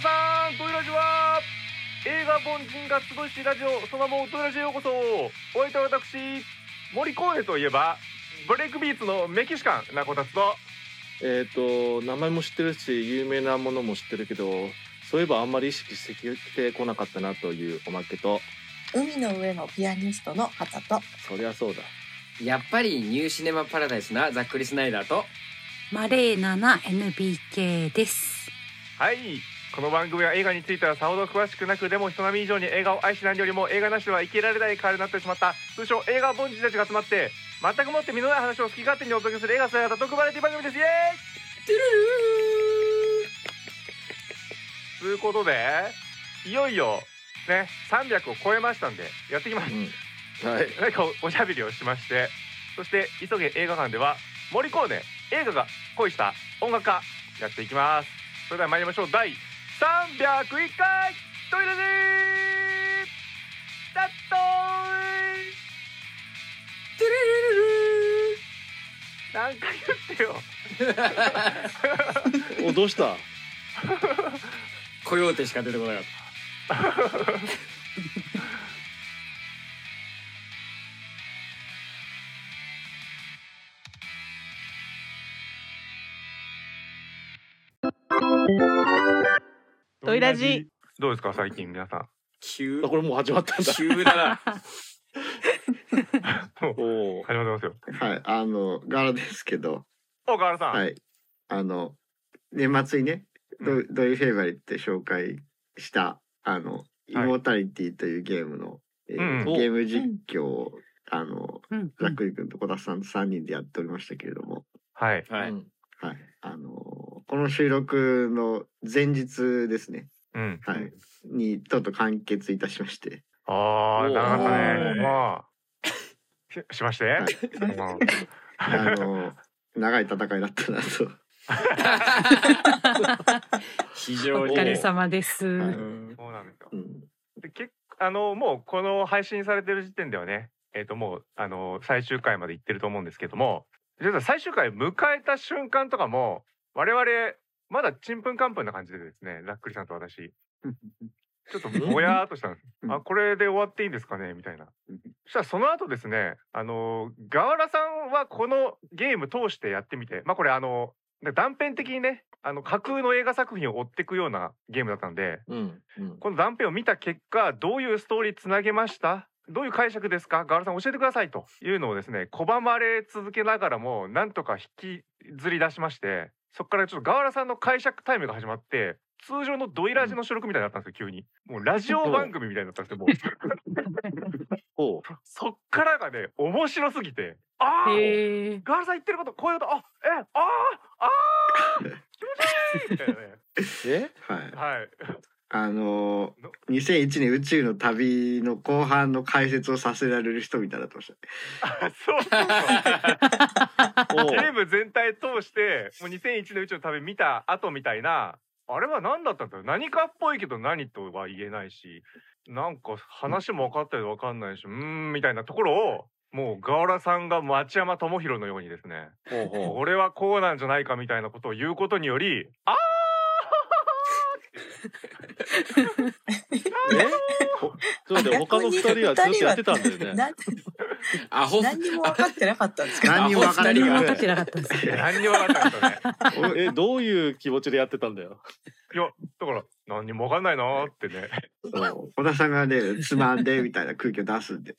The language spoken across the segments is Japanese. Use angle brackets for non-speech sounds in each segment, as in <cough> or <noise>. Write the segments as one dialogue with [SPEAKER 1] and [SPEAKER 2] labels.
[SPEAKER 1] 皆さんドイラジは映画凡人が集いしラジオその名もドイラジへようこそ。お相手は私森コーネといえばブレイクビーツのメキシカンなこたつと。
[SPEAKER 2] えっ、と名前も知ってるし有名なものも知ってるけどそういえばあんまり意識してきてこなかったなというおまけと。
[SPEAKER 3] 海の上のピアニストの旗と
[SPEAKER 2] そりゃそうだ。
[SPEAKER 4] やっぱりニューシネマパラダイスなザックリスナイダーと。
[SPEAKER 5] マレーナな NBK です。
[SPEAKER 1] はいこの番組は映画についてはさほど詳しくなくでも人並み以上に映画を愛し何よりも映画なしでは生きられない代わりになってしまった。通称映画凡人たちが集まって全くもって身のない話を好き勝手にお届けする映画姿特バラエティ番組です。イエーイ。ということでいよいよね300を超えましたんでやっていきます。
[SPEAKER 2] うん。はい。
[SPEAKER 1] 何かおしゃべりをしましてそして急げ映画館では森コーネ映画が恋した音楽家やっていきます。それでは参りましょう。第301回トイレでースタートー何回言ってよ。<laughs>
[SPEAKER 2] おどうした？<laughs>
[SPEAKER 4] コヨーテしか出てこなかった
[SPEAKER 5] トイラジ。
[SPEAKER 1] どうですか最近皆さん？
[SPEAKER 4] 急。
[SPEAKER 2] あこれもう始まったんだ。
[SPEAKER 4] 急だな。<laughs>
[SPEAKER 2] おお
[SPEAKER 1] 始まってますよ。
[SPEAKER 6] はい、あの柄ですけど、
[SPEAKER 1] お河原さん、
[SPEAKER 6] はい、あの年末にね、どうどういうフェイバリって紹介したあの、イモータリティというゲームの、えー
[SPEAKER 1] うん
[SPEAKER 6] ゲーム実況を、あの
[SPEAKER 5] うん。
[SPEAKER 6] ざっくり君と小田さんと3人でやっておりましたけれども、
[SPEAKER 1] はい。
[SPEAKER 4] はい、
[SPEAKER 2] うん
[SPEAKER 6] はい、あのこの収録の前日ですね、
[SPEAKER 1] うん。
[SPEAKER 6] はい、にとうとう完結いたしまして、
[SPEAKER 1] ああ
[SPEAKER 2] おー
[SPEAKER 1] 長かったね。まあ。し <laughs> しまして、
[SPEAKER 6] はい。
[SPEAKER 1] まあ。
[SPEAKER 6] あの長い戦いだったなと。
[SPEAKER 4] 非常に
[SPEAKER 5] お疲れ様です。
[SPEAKER 1] そうなんですよ。
[SPEAKER 6] うん。
[SPEAKER 1] でけあのもうこの配信されてる時点ではねえっ、ともうあの最終回まで行ってると思うんですけども最終回迎えた瞬間とかも我々まだちんぷんかんぷんな感じでですねざっくりさんと私。ちょっとぼやーっとしたんです。
[SPEAKER 6] うん。
[SPEAKER 1] あこれで終わっていいんですかね？みたいな。そしたらその後ですねあのガワラさんはこのゲーム通してやってみてまあこれあの断片的にねあの架空の映画作品を追っていくようなゲームだったんで
[SPEAKER 2] うん。うん。
[SPEAKER 1] この断片を見た結果どういうストーリーつなげました？どういう解釈ですか？ガールさん教えてくださいと。いうのをですね拒まれ続けながらもなんとか引きずり出しましてそこからちょっとガーラさんの解釈タイムが始まって通常のドイラジの収録みたいになったんですよ急に。もうラジオ番組みたいになったんですよもう。<laughs> そっからがね面白すぎてああ。ガールさん言ってることこういうことあえあああー <laughs> 気持ちいいみたいなね。
[SPEAKER 2] え？
[SPEAKER 6] はい。
[SPEAKER 1] はい
[SPEAKER 6] あのー、2001年宇宙の旅の後半の解説をさせられる人みたいになってました。ね。
[SPEAKER 1] そうそうそう。ゲーム全体通してもう2001年宇宙の旅見た後みたいな。あれは何だったんだろう。何かっぽいけど何とは言えないし。なんか話も分かったり分かんないし。うーんみたいなところをもうガオラさんが町山智博のようにですね。
[SPEAKER 2] ほうほ
[SPEAKER 1] 俺はこうなんじゃないかみたいなことを言うことによりあ
[SPEAKER 2] うえ？そうだよ他の二人はずっとやってたんだよね。
[SPEAKER 3] な
[SPEAKER 4] アホ
[SPEAKER 3] 何にも分かってなかったんですか？<laughs>
[SPEAKER 6] 何にも分か
[SPEAKER 5] ってなかったんです。
[SPEAKER 1] ーいや何にも分かんなかったね。<laughs>
[SPEAKER 2] えどういう気持ちでやってたんだよ？
[SPEAKER 1] いやだから何にも分かんないなーってね。
[SPEAKER 6] そう小田さんがねつまんでみたいな空気を出すんで。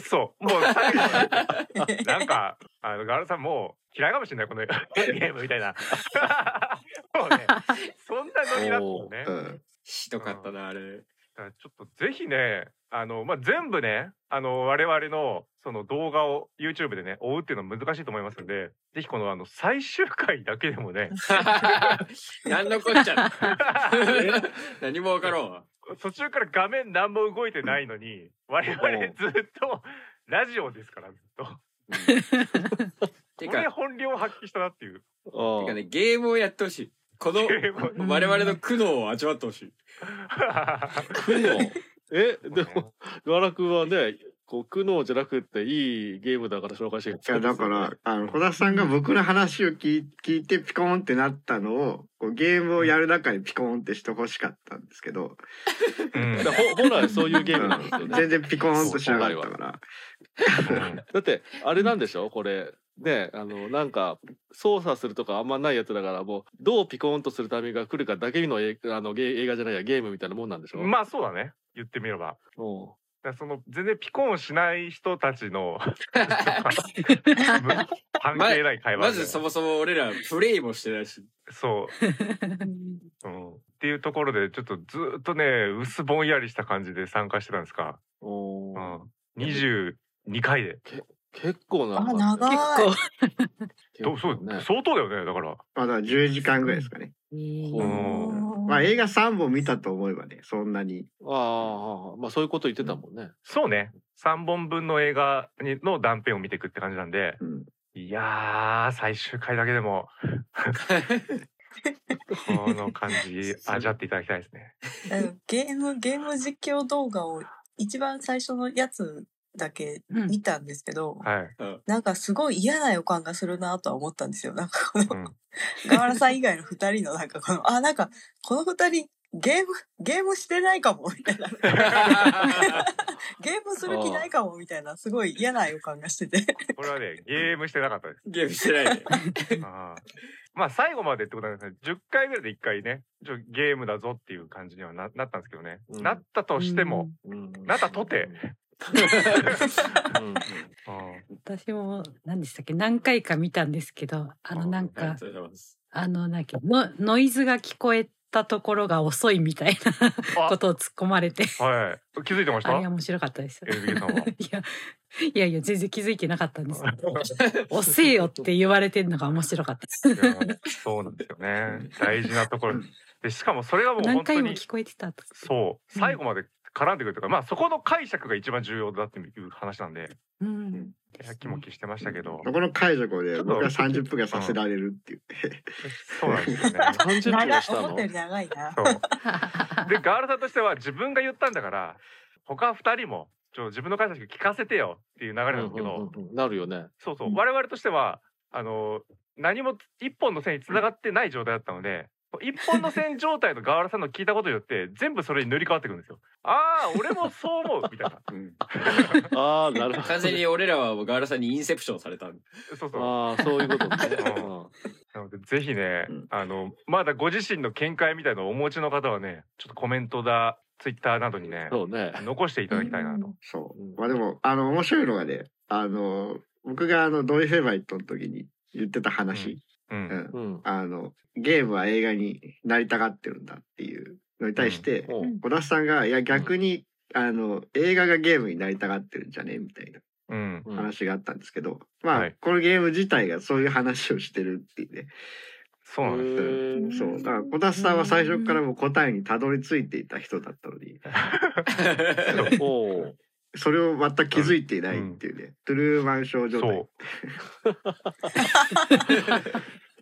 [SPEAKER 1] そうもう最後はねなんかあのガールさんもう嫌いかもしれないこのゲームみたいなもうね。そんなノリだったのね。
[SPEAKER 6] うん。
[SPEAKER 4] ひどかったなあれ。
[SPEAKER 1] だからちょっとぜひねあの、まあ、全部ねあの我々のその動画を YouTube でね追うっていうのは難しいと思いますのでぜひこのあの最終回だけでもね。<laughs>
[SPEAKER 4] 何のこっちゃ。<laughs> 何も分からんわ。
[SPEAKER 1] 途中から画面何も動いてないのに我々ずっとラジオですからずっと。
[SPEAKER 4] て <laughs>
[SPEAKER 1] これ
[SPEAKER 4] か
[SPEAKER 1] 本領発揮したなっていう。
[SPEAKER 2] あ
[SPEAKER 4] てかねゲームをやってほしいこの我々の苦悩を味わってほしい。
[SPEAKER 2] 苦悩。えでもガラ君はねこう苦悩じゃなくっていいゲームだから紹介して
[SPEAKER 6] いやだからあの小田さんが僕の話を聞い聞いてピコーンってなったのをこうゲームをやる中にピコーンってしてほしかったんですけど、
[SPEAKER 1] うん。
[SPEAKER 2] ほ本来そういうゲームなんですよね。<laughs>
[SPEAKER 6] 全然ピコーンとしなかったから。
[SPEAKER 2] だってあれなんでしょ？これねあのなんか操作するとかあんまないやつだからもうどうピコーンとするためが来るかだけのえあのゲ映画じゃないやゲームみたいなもんなんでしょ、
[SPEAKER 1] まあそうだね。言ってみれば。
[SPEAKER 2] うん。
[SPEAKER 1] その全然ピコンしない人たちの関係ない会話 <laughs>
[SPEAKER 4] まずそもそも俺らプレイもしてないし。
[SPEAKER 1] そう、<laughs> うん、っていうところでちょっとずっとね薄ぼんやりした感じで参加してたんですか、
[SPEAKER 2] おー。
[SPEAKER 1] うん、22回で
[SPEAKER 2] 結構な
[SPEAKER 3] あ、
[SPEAKER 2] ん
[SPEAKER 3] 長い。
[SPEAKER 1] どうそう
[SPEAKER 2] ね。
[SPEAKER 1] 相当だよねだから。
[SPEAKER 6] まだ10時間ぐらいですかね。
[SPEAKER 1] う。ん。
[SPEAKER 6] まあ映画3本見たと思えばねそんなに。
[SPEAKER 2] ああまあそういうこと言ってたもんね。
[SPEAKER 1] そうね。3本分の映画にの断片を見ていくって感じなんで。
[SPEAKER 6] うん。
[SPEAKER 1] いやー最終回だけでも。<laughs> この感じ味わっていただきたいですね。
[SPEAKER 3] あのゲーム、ゲーム実況動画を一番最初のやつだけ見たんですけど、
[SPEAKER 1] はい、
[SPEAKER 3] なんかすごい嫌な予感がするなとは思ったんですよ。なんかこの、
[SPEAKER 1] うん、<laughs>
[SPEAKER 3] ガワラさん以外の二人のなんかこの、あ、なんかこの二人ゲーム、ゲームしてないかもみたいな。<laughs> ゲームする気ないかもみたいな、すごい嫌な予感がしてて。
[SPEAKER 1] これはねゲームしてなかったです。
[SPEAKER 4] ゲームしてないね。<laughs>
[SPEAKER 1] あーまあ最後までってことなんですね。10回ぐらいで1回ねちょゲームだぞっていう感じにはななったんですけどね、
[SPEAKER 2] うん。
[SPEAKER 1] なったとしても、
[SPEAKER 2] うん。
[SPEAKER 1] なったとて、
[SPEAKER 5] 私も何でしたっけ？何回か見たんですけどあのなんか
[SPEAKER 4] あ
[SPEAKER 5] のなんかのノイズが聞こえたところが遅いみたいな
[SPEAKER 1] あ。
[SPEAKER 5] ことを突っ込まれて。
[SPEAKER 1] はい。気づいてました？
[SPEAKER 5] あれ面白かったです。<laughs> いやいやいや全然気づいてなかったんです。<laughs> 遅えよって言われてるのが面白かった。
[SPEAKER 1] そうなんですよね。大事なところ。でしかもそれがもう
[SPEAKER 5] 何
[SPEAKER 1] 本当に
[SPEAKER 5] 回も聞こえてたと。
[SPEAKER 1] そう。
[SPEAKER 5] うん。
[SPEAKER 1] 最後まで絡んでくるというか、まあそこの解釈が一番重要だっていう話なんで。
[SPEAKER 5] うん。
[SPEAKER 1] やきもきしてましたけど、
[SPEAKER 6] そこの解除で
[SPEAKER 1] ちょっと
[SPEAKER 6] 僕は30分がさせられるって言って、
[SPEAKER 1] そうなんですよね。<laughs>
[SPEAKER 2] 30分
[SPEAKER 3] 長い、
[SPEAKER 2] もしたの。
[SPEAKER 3] 長いな。
[SPEAKER 1] そう。でガールさんとしては自分が言ったんだから他二人もちょ自分の解釈聞かせてよっていう流れなんですけど、
[SPEAKER 2] うんうんうん。なるよね。
[SPEAKER 1] そうそう、
[SPEAKER 5] うん。
[SPEAKER 1] 我々としてはあの何も一本の線に繋がってない状態だったので一本の線状態のガールさんの聞いたことによって全部それに塗り替わってくるんですよ。ああ俺もそう思うみたいな。<laughs>
[SPEAKER 6] うん <laughs>
[SPEAKER 2] ああなるほど。
[SPEAKER 4] 完全に俺らはガーラさんにインセプションされたん
[SPEAKER 1] そうそう。
[SPEAKER 2] ああそういうことね。<laughs>
[SPEAKER 1] うんなのでぜひね、
[SPEAKER 6] うん
[SPEAKER 1] あのまだご自身の見解みたいなのをお持ちの方はねちょっとコメントだツイッターなどにね
[SPEAKER 2] そうね。
[SPEAKER 1] 残していただきたいなと。
[SPEAKER 6] そう
[SPEAKER 2] うん
[SPEAKER 6] まあでもあの面白いのがねあの僕があのドイフェバイトの時に言ってた話、
[SPEAKER 1] う
[SPEAKER 6] うん。ん。
[SPEAKER 2] うん。
[SPEAKER 6] あのゲームは映画になりたがってるんだっていうのに対して、小田さんがいや逆に、あの映画がゲームになりたがってるんじゃねみたいな話があったんですけど、まあ、
[SPEAKER 1] はい。
[SPEAKER 6] このゲーム自体がそういう話をしてるっていうね。
[SPEAKER 1] そうなんです。
[SPEAKER 6] そう。だから小田さんは最初からもう答えにたどり着いていた人だったのに <laughs> それを全く気づいていないっていうね、トゥルーマンショー状態
[SPEAKER 1] そう。<laughs>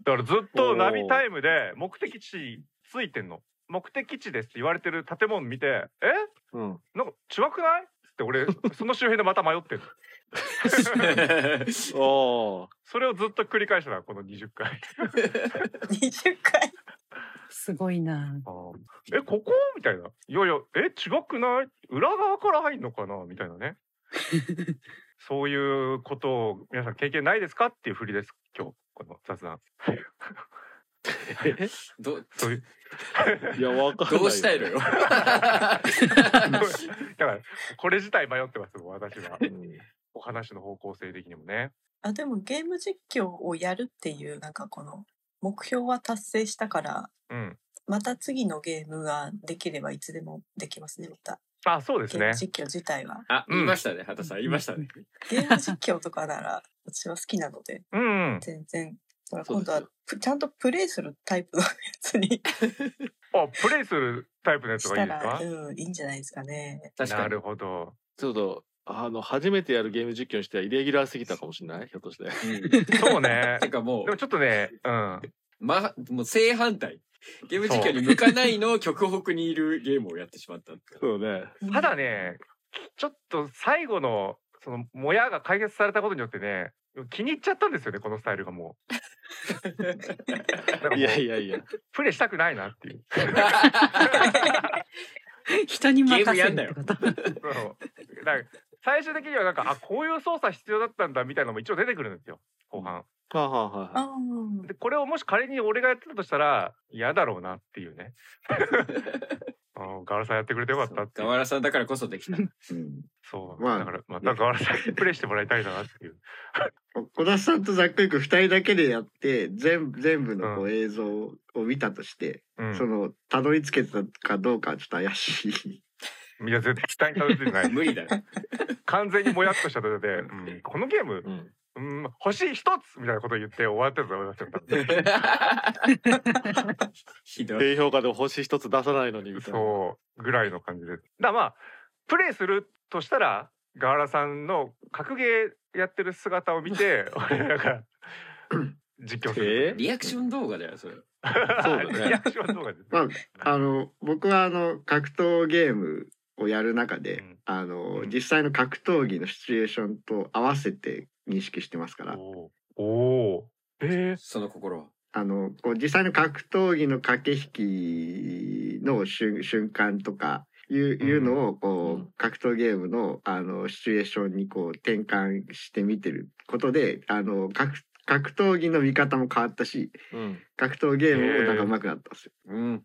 [SPEAKER 1] だからずっとナビタイムで目的地ついてんの。目的地ですって言われてる建物見て、え？
[SPEAKER 2] うん。
[SPEAKER 1] なんか違くない？って俺その周辺でまた迷ってる。<laughs> <laughs> それをずっと繰り返したなこの20回。
[SPEAKER 3] 20回？
[SPEAKER 5] すごいな。
[SPEAKER 1] えここ？みたいな。いやいやえ違くない？裏側から入んのかな？みたいなね。<laughs> そういうことを皆さん経験ないですか？っていう振りです今日この雑談。
[SPEAKER 4] ど
[SPEAKER 1] そういう <laughs>
[SPEAKER 2] いやわかんない。
[SPEAKER 4] どうしたいのよ？<laughs>
[SPEAKER 1] だからこれ自体迷ってますもん私は
[SPEAKER 2] うん
[SPEAKER 1] お話の方向性的にもね
[SPEAKER 3] あ、でもゲーム実況をやるっていう、なんかこの、目標は達成したから、
[SPEAKER 1] うん
[SPEAKER 3] また次のゲームができればいつでもできますね、また。
[SPEAKER 1] あそうですね
[SPEAKER 3] ゲーム実況自体は。
[SPEAKER 4] あ、
[SPEAKER 1] うん
[SPEAKER 4] 言いましたね。畑さん言いましたね。
[SPEAKER 3] ゲーム実況とかなら、私は好きなので、
[SPEAKER 1] うんうん
[SPEAKER 3] 全然。
[SPEAKER 2] そうですよ
[SPEAKER 3] 今度はプちゃんとプレイするタイプのやつに
[SPEAKER 1] あプレイするタイプのやつがいいですか？
[SPEAKER 3] うん、いいんじゃないですかね。
[SPEAKER 4] 確かに
[SPEAKER 1] なる。ほど
[SPEAKER 2] ちょっとあの初めてやるゲーム実況にしてはイレギュラーすぎたかもしれない？ひょっとして。
[SPEAKER 4] うん
[SPEAKER 1] そうね <laughs>
[SPEAKER 4] てかも
[SPEAKER 1] でもちょっとねうん
[SPEAKER 4] う、<laughs> ま、もう正反対。ゲーム実況に向かないの極北にいるゲームをやってしまった。
[SPEAKER 2] そうね。<laughs>
[SPEAKER 1] ただねちょっと最後のそのもやが解決されたことによってね気に入っちゃったんですよねこのスタイルがもう。なんかもう
[SPEAKER 2] いやいやいや。
[SPEAKER 1] プレイしたくないなっていう。
[SPEAKER 5] 人に任せるってこと。
[SPEAKER 1] そうだから最終的にはなんかあこういう操作必要だったんだみたいなのも一応出てくるんですよ後半。
[SPEAKER 2] はあ、はあは
[SPEAKER 1] でこれをもし仮に俺がやってたとしたら嫌だろうなっていうね。あ <laughs> ガワラさんやってくれてよかったっていう
[SPEAKER 4] 河原さんだからこそできた。
[SPEAKER 6] うん
[SPEAKER 1] そう、
[SPEAKER 6] まあ
[SPEAKER 1] だからまたガワラさんにプレイしてもらいたいなっていう。
[SPEAKER 6] 小田さんとざっくりくん二人だけでやって全部全部のこう映像を見たとして、
[SPEAKER 1] うん
[SPEAKER 6] そのたどり着けたかどうかはちょっと怪しい。
[SPEAKER 1] いや絶対に楽しいない。
[SPEAKER 4] 無理だよ。
[SPEAKER 1] 完全にもやっとしたとで、<laughs> うん、このゲーム、
[SPEAKER 2] うん。
[SPEAKER 1] うん、星一つみたいなこと言って終わってたと思いました。<laughs>
[SPEAKER 4] ひどい。
[SPEAKER 2] 低評価で星一つ出さないのにみたいな。
[SPEAKER 1] そうぐらいの感じで。だからまあプレイするとしたらガワラさんの格ゲーやってる姿を見て <laughs> 俺らが実況する。
[SPEAKER 4] リアクション動画だよ、それ。
[SPEAKER 2] そうだね
[SPEAKER 1] リアクション動画です。
[SPEAKER 6] まああの僕はあの格闘ゲームをやる中で、
[SPEAKER 1] うん
[SPEAKER 6] あの
[SPEAKER 1] うん
[SPEAKER 6] 実際の格闘技のシチュエーションと合わせて認識してますから。
[SPEAKER 1] おーおー。えー、
[SPEAKER 4] その心は？
[SPEAKER 6] あのこう実際の格闘技の駆け引きの瞬瞬間とかいういうのをこう、
[SPEAKER 4] うん
[SPEAKER 6] 格闘ゲームのあのシチュエーションにこう転換して見てることであの格格闘技の見方も変わったし
[SPEAKER 2] うん。
[SPEAKER 6] 格闘ゲームもなんか上手くなったんですよ。
[SPEAKER 2] うん。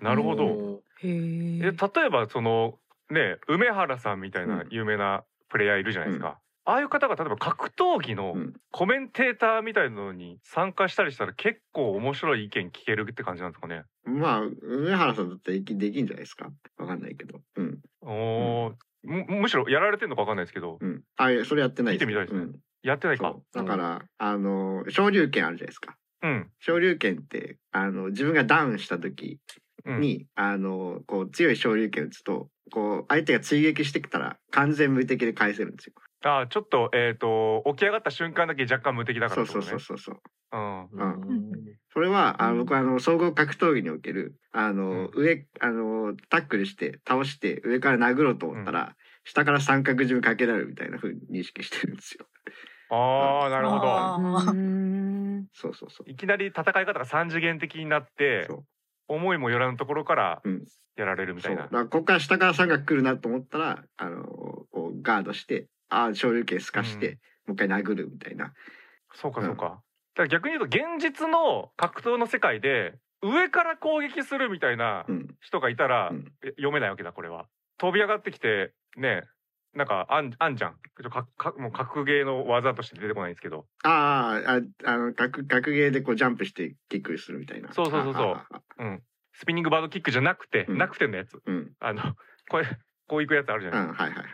[SPEAKER 1] なるほど。
[SPEAKER 2] お
[SPEAKER 5] へ
[SPEAKER 1] え
[SPEAKER 5] え。
[SPEAKER 1] 例えばそのね梅原さんみたいな
[SPEAKER 6] うん
[SPEAKER 1] 有名なプレイヤーいるじゃないですか。ああいう方が例えば格闘技の
[SPEAKER 6] うん
[SPEAKER 1] コメンテーターみたいなのに参加したりしたら結構面白い意見聞けるって感じなんですかね。
[SPEAKER 6] まあ梅原さんだったらできんじゃないですかわかんないけど。うん
[SPEAKER 1] おーむむしろやられてるのかわかんないですけど
[SPEAKER 6] うん。あいやそれやってない
[SPEAKER 1] 見てみたいですね
[SPEAKER 6] うん
[SPEAKER 1] やってないか。
[SPEAKER 6] だから、あの昇竜拳あるじゃないですか。
[SPEAKER 1] うん。
[SPEAKER 6] 昇竜拳ってあの自分がダウンした時
[SPEAKER 1] うん、
[SPEAKER 6] に、あのこう強い昇竜拳打つとこう相手が追撃してきたら完全無敵で返せるんですよ。
[SPEAKER 1] あーちょっとえっ、と起き上がった瞬間だけ若干無敵だから
[SPEAKER 6] そう。そうそうそうそう。
[SPEAKER 1] うん。
[SPEAKER 6] うんそれはあの僕はあの総合格闘技におけるあの、上あのタックルして倒して上から殴ろうと思ったら、下から三角締めかけられるみたいな風に認識してるんですよ。
[SPEAKER 1] ああなるほど。
[SPEAKER 3] あー
[SPEAKER 5] うん
[SPEAKER 6] そうそうそう。
[SPEAKER 1] いきなり戦い方が三次元的になって
[SPEAKER 6] そう
[SPEAKER 1] 思いもよらぬところから
[SPEAKER 6] うん
[SPEAKER 1] やられるみたいな。
[SPEAKER 6] だからここから下から三角来るなと思ったらあのこうガードしてああ昇竜拳すかして、もう一回殴るみたいな。
[SPEAKER 1] そうかそうか。だから逆に言うと現実の格闘の世界で上から攻撃するみたいな
[SPEAKER 6] うん
[SPEAKER 1] 人がいたら、読めないわけだこれは。飛び上がってきてねなんかあんあんじゃん。ちょかかもう格ゲーの技として出てこないんですけど。
[SPEAKER 6] ああ、あ、あの、格、格ゲーでこうジャンプしてキックするみたいな。
[SPEAKER 1] そうそうそうそう。うん。スピニングバードキックじゃなくて、
[SPEAKER 6] うん。
[SPEAKER 1] なくてのやつ。
[SPEAKER 6] うん。
[SPEAKER 1] あの <laughs> これこういくやつあるじゃ
[SPEAKER 6] うん、
[SPEAKER 1] ない、
[SPEAKER 6] はいはいはい。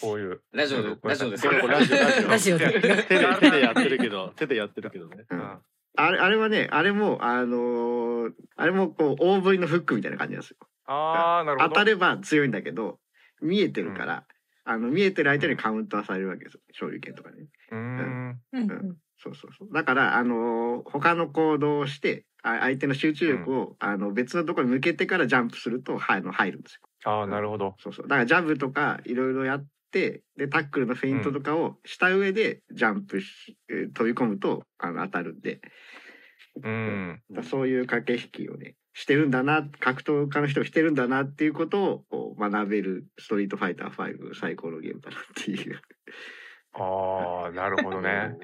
[SPEAKER 1] こういう。
[SPEAKER 4] ラジオで、ラジオで。
[SPEAKER 2] ラジオラジオ。
[SPEAKER 5] ラジオ。で。
[SPEAKER 2] 手で手でやってるけど手でやってるけどね。
[SPEAKER 6] う
[SPEAKER 1] うん。ん
[SPEAKER 6] あれ、あれはね、あれも、あのーあれもこう、大振りのフックみたいな感じなんですよ。
[SPEAKER 1] ああなるほど。
[SPEAKER 6] 当たれば強いんだけど、見えてるから、あの、見えてる相手にカウンターされるわけですよ。昇竜拳とかね。
[SPEAKER 1] うーん。
[SPEAKER 3] うん。うん
[SPEAKER 6] そうそうそう。だから、あのー他の行動をして、あ相手の集中力を、あの、別のところに向けてからジャンプすると、はい、あの入るんですよ。
[SPEAKER 1] ああなるほど。
[SPEAKER 6] そうそう。だからジャブとかいろいろやって、で、タックルのフェイントとかをした上でジャンプし、えー飛び込むと、あの、当たるんで、
[SPEAKER 1] うん。
[SPEAKER 6] そういう駆け引きをね、してるんだな、格闘家の人がしてるんだなっていうことを学べるストリートファイター5最高のゲームだなっていう。
[SPEAKER 1] ああなるほどね。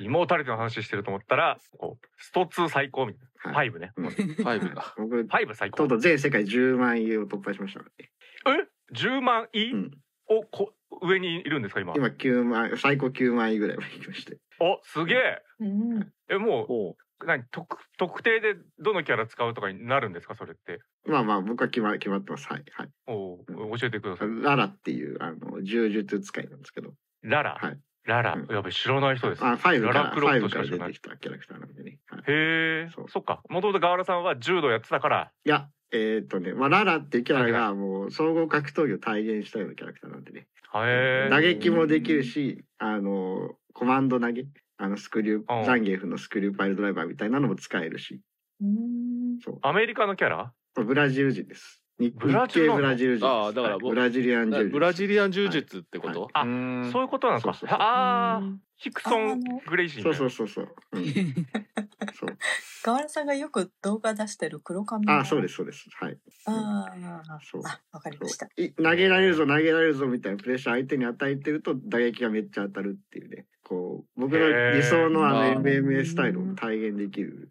[SPEAKER 1] イモータリティの話してると思ったらこうスト2最高みたいな、
[SPEAKER 6] はい。
[SPEAKER 1] 5ね、
[SPEAKER 6] うん。
[SPEAKER 2] ファイブだ。
[SPEAKER 6] 僕、
[SPEAKER 1] 5最高。
[SPEAKER 6] とうとう全世界10万円を突破しました。ね。
[SPEAKER 1] え？10万位？
[SPEAKER 6] うん。
[SPEAKER 1] をこ上にいるんですか今？
[SPEAKER 6] 今9万、最高9万円ぐらいまで行きまして。
[SPEAKER 1] おすげえ。
[SPEAKER 3] うん。
[SPEAKER 1] えも
[SPEAKER 2] う
[SPEAKER 1] 何特特定でどのキャラ使うとかになるんですか？それって。
[SPEAKER 6] まあまあ、僕は決ま決まってます。はい。はい。
[SPEAKER 1] おう教えてください。
[SPEAKER 6] ララっていう、あの、柔術使いなんですけど。
[SPEAKER 1] ララ、
[SPEAKER 6] はい。
[SPEAKER 1] ララ、
[SPEAKER 6] うん。
[SPEAKER 1] やべ知らない人です。
[SPEAKER 6] あ、5から、
[SPEAKER 1] ララクロフト
[SPEAKER 6] 5から
[SPEAKER 1] しか知らない。
[SPEAKER 6] 出てきたキャラクターなんでね。はい、
[SPEAKER 1] へえ。
[SPEAKER 6] そう。
[SPEAKER 1] そっか。もともとガワラさんは柔道やってたから。
[SPEAKER 6] いや、えーっとね、まあ、ララっていうキャラがもう総合格闘技を体現したようなキャラクターなんでね。
[SPEAKER 1] へえ。
[SPEAKER 6] 打撃もできるし、あの、コマンド投げ、あの、スクリュ
[SPEAKER 1] うん。
[SPEAKER 6] ー、ザンゲーフのスクリューパイルドライバーみたいなのも使えるし、
[SPEAKER 3] うん。
[SPEAKER 6] そう。
[SPEAKER 1] アメリカのキャラ？
[SPEAKER 6] ブラジル人です。日
[SPEAKER 1] ブラジルなの？
[SPEAKER 6] 日系ブラジル人です。
[SPEAKER 2] ああだから
[SPEAKER 6] はい。ブラジリアン柔術
[SPEAKER 2] ブラジリアン柔術ってこと、
[SPEAKER 1] あ
[SPEAKER 4] うん。
[SPEAKER 1] そういうことなのか。
[SPEAKER 6] そうそうそう。
[SPEAKER 1] ああ
[SPEAKER 5] うん。
[SPEAKER 1] ヒクソン・グレイシー
[SPEAKER 6] そうそうそうそう、うん、<laughs> そう。
[SPEAKER 3] 河原さんがよく動画出してる黒髪の。
[SPEAKER 6] あそうですそうです。はい。
[SPEAKER 3] ああ
[SPEAKER 6] そう。
[SPEAKER 3] あわかりました。
[SPEAKER 6] 投げられるぞ投げられるぞみたいなプレッシャー相手に与えてると打撃がめっちゃ当たるっていうねこう僕の理想のあの MMA スタイルを体現できる、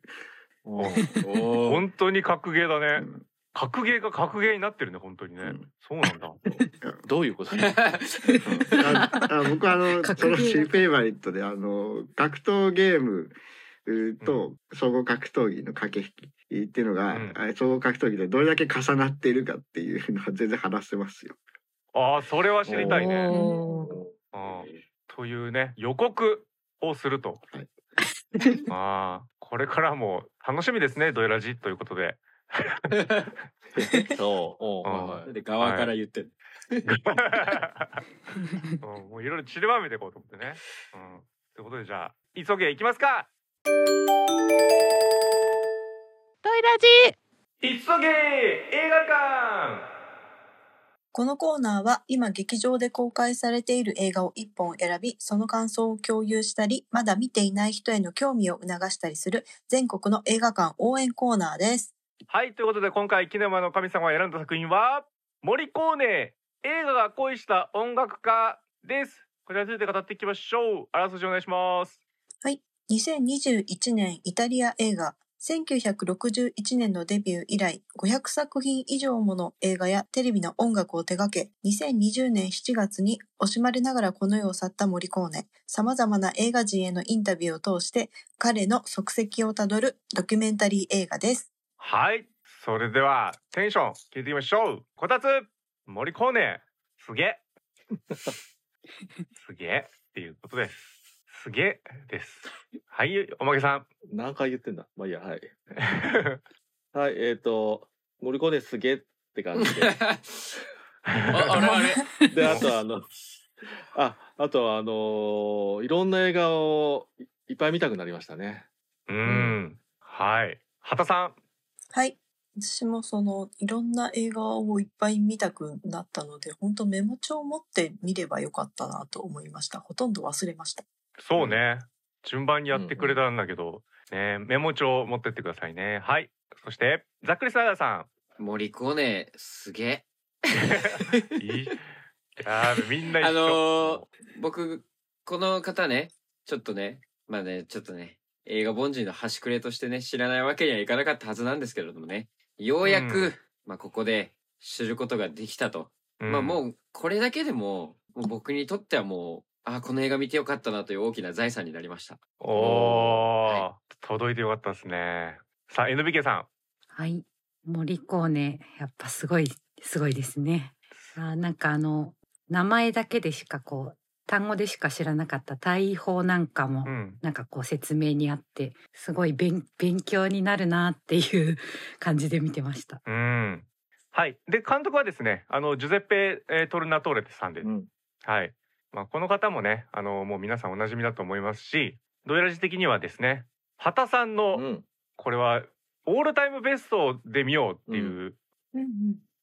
[SPEAKER 1] 本当に格ゲーだ
[SPEAKER 6] う
[SPEAKER 1] ね
[SPEAKER 6] ん。
[SPEAKER 1] 格ゲーが格ゲーになってるね本当にね、
[SPEAKER 6] うん。
[SPEAKER 1] そうなんだ。<laughs>
[SPEAKER 2] どういうこと？
[SPEAKER 6] ああ僕はあの
[SPEAKER 5] 格
[SPEAKER 6] そのシーフェイバリットであの格闘ゲームうと総合格闘技の駆け引きっていうのが、
[SPEAKER 1] うん。
[SPEAKER 6] あ総合格闘技でどれだけ重なっているかっていうのは全然話せますよ。
[SPEAKER 1] ああそれは知りたいね。
[SPEAKER 5] おー。
[SPEAKER 1] うんというね予告をすると、
[SPEAKER 6] はい。<laughs>
[SPEAKER 1] ああこれからも楽しみですねドエラジ。ということで。<laughs>
[SPEAKER 2] そうおう
[SPEAKER 1] うん。
[SPEAKER 2] はいはい。
[SPEAKER 4] で側から言ってん
[SPEAKER 1] うん。もういろいろ散りばめていこうと思ってね。うん、ということでじゃあ急げ行きますか！
[SPEAKER 7] トイラジ。
[SPEAKER 1] 急げ映画館
[SPEAKER 3] このコーナーは今劇場で公開されている映画を1本選び、その感想を共有したり、まだ見ていない人への興味を促したりする全国の映画館応援コーナーです。
[SPEAKER 1] はいということで今回キネマの神様が選んだ作品は森コーネ映画が恋した音楽家です。こちらについて語っていきましょう。あらすじお願いします。
[SPEAKER 3] 2021年イタリア映画1961年のデビュー以来500作品以上もの映画やテレビの音楽を手掛け2020年7月に惜しまれながらこの世を去ったモリコーネ様々な映画人へのインタビューを通して彼の足跡をたどるドキュメンタリー映画です。
[SPEAKER 1] はい。それではテンション聞いていきましょう。こたつ森コーネすげえ。<laughs> すげえっていうことです。すげえです。はいおまけさん。
[SPEAKER 2] 何回言ってんだ？まあいいやはい <laughs> はいえっ、と森コネすげえって感じで <laughs>
[SPEAKER 4] ああれあれ
[SPEAKER 2] であとあのああとあのーいろんな映画をいいっぱい見たくなりましたね
[SPEAKER 1] うーん。はい。畑さん。
[SPEAKER 3] はい私もそのいろんな映画をいっぱい見たくなったので本当メモ帳を持って見ればよかったなと思いましたほとんど忘れました
[SPEAKER 1] そうね。順番にやってくれたんだけど、ね、メモ帳持ってってくださいね。はい。そして、ざっくりサラダさ
[SPEAKER 4] 森コーネすげ
[SPEAKER 1] ん。<laughs> いい。いやーみんな一緒。
[SPEAKER 4] あのー僕この方ねちょっとねまあねちょっとね映画凡人の端くれとしてね知らないわけにはいかなかったはずなんですけれどもねようやく、
[SPEAKER 1] うん
[SPEAKER 4] まあここで知ることができたと、
[SPEAKER 1] うん
[SPEAKER 4] まあもうこれだけでももう僕にとってはもうあこの映画見てよかったなという大きな財産になりました
[SPEAKER 1] おー、
[SPEAKER 4] は
[SPEAKER 1] 届いてよかったですね。さあ、NBK さ
[SPEAKER 5] はい。森コーネ、やっぱすごい、すごいですね。あーなんかあの、名前だけでしかこう、単語でしか知らなかった大砲なんかも
[SPEAKER 1] ん。う、ん。
[SPEAKER 5] なんかこう説明にあって、すごい勉勉強になるなっていう <laughs> 感じで見てました。
[SPEAKER 1] うん。はい。で、監督はですね、あの、ジュゼッペ・えートルナトーレさんで、
[SPEAKER 2] うん
[SPEAKER 1] はい。まあ、この方もね、あの、もう皆さんおなじみだと思いますし、ドイラジ的にはですね、畑さんの、
[SPEAKER 2] うん。
[SPEAKER 1] これは、オールタイムベストで見ようっていう、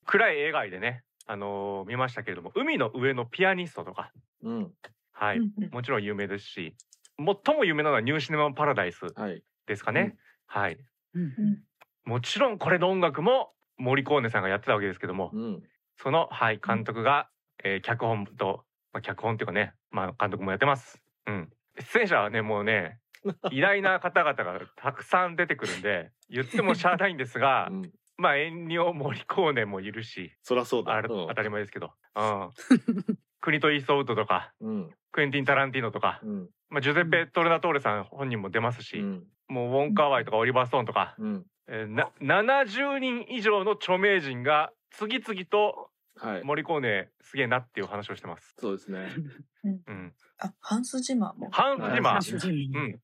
[SPEAKER 1] 暗い映画でね、あのー見ましたけれども、海の上のピアニストとか、
[SPEAKER 2] うん。
[SPEAKER 1] はい、もちろん有名ですし、最も有名なのはニューシネマパラダイス
[SPEAKER 2] はい。
[SPEAKER 1] ですかね。はい。
[SPEAKER 5] うん。
[SPEAKER 1] もちろんこれの音楽も森コーネさんがやってたわけですけども、
[SPEAKER 2] うん。
[SPEAKER 1] その、はい、監督が、えー脚本と、まあ、脚本っていうかね、まあ、監督もやってます。うん。出演者はね、もうね、偉大な方々がたくさん出てくるんで、言ってもしゃあないんですが、<laughs>
[SPEAKER 2] うん。
[SPEAKER 1] まあ、エンニオ・モリコーネもいるし、
[SPEAKER 2] そらそうだ。うん。
[SPEAKER 1] 当たり前ですけど、うん。クリト・イーストウッドとか、
[SPEAKER 2] うん。
[SPEAKER 1] クエンティン・タランティーノとか、
[SPEAKER 2] うん。
[SPEAKER 1] まあ、ジュゼッペ・トルナトーレさん本人も出ますし、
[SPEAKER 2] うん。
[SPEAKER 1] もうウォン・カーワイとかオリバー・ストーンとか、
[SPEAKER 2] うん。
[SPEAKER 1] えーな70人以上の著名人が次々と
[SPEAKER 2] はい。
[SPEAKER 1] モリコーネすげえなっていう話をしてます。
[SPEAKER 2] そうですね。<laughs>
[SPEAKER 1] うん、
[SPEAKER 3] あハンス・ジマーも。
[SPEAKER 1] ハンス・ジマー
[SPEAKER 5] ハンスジム
[SPEAKER 1] うん。い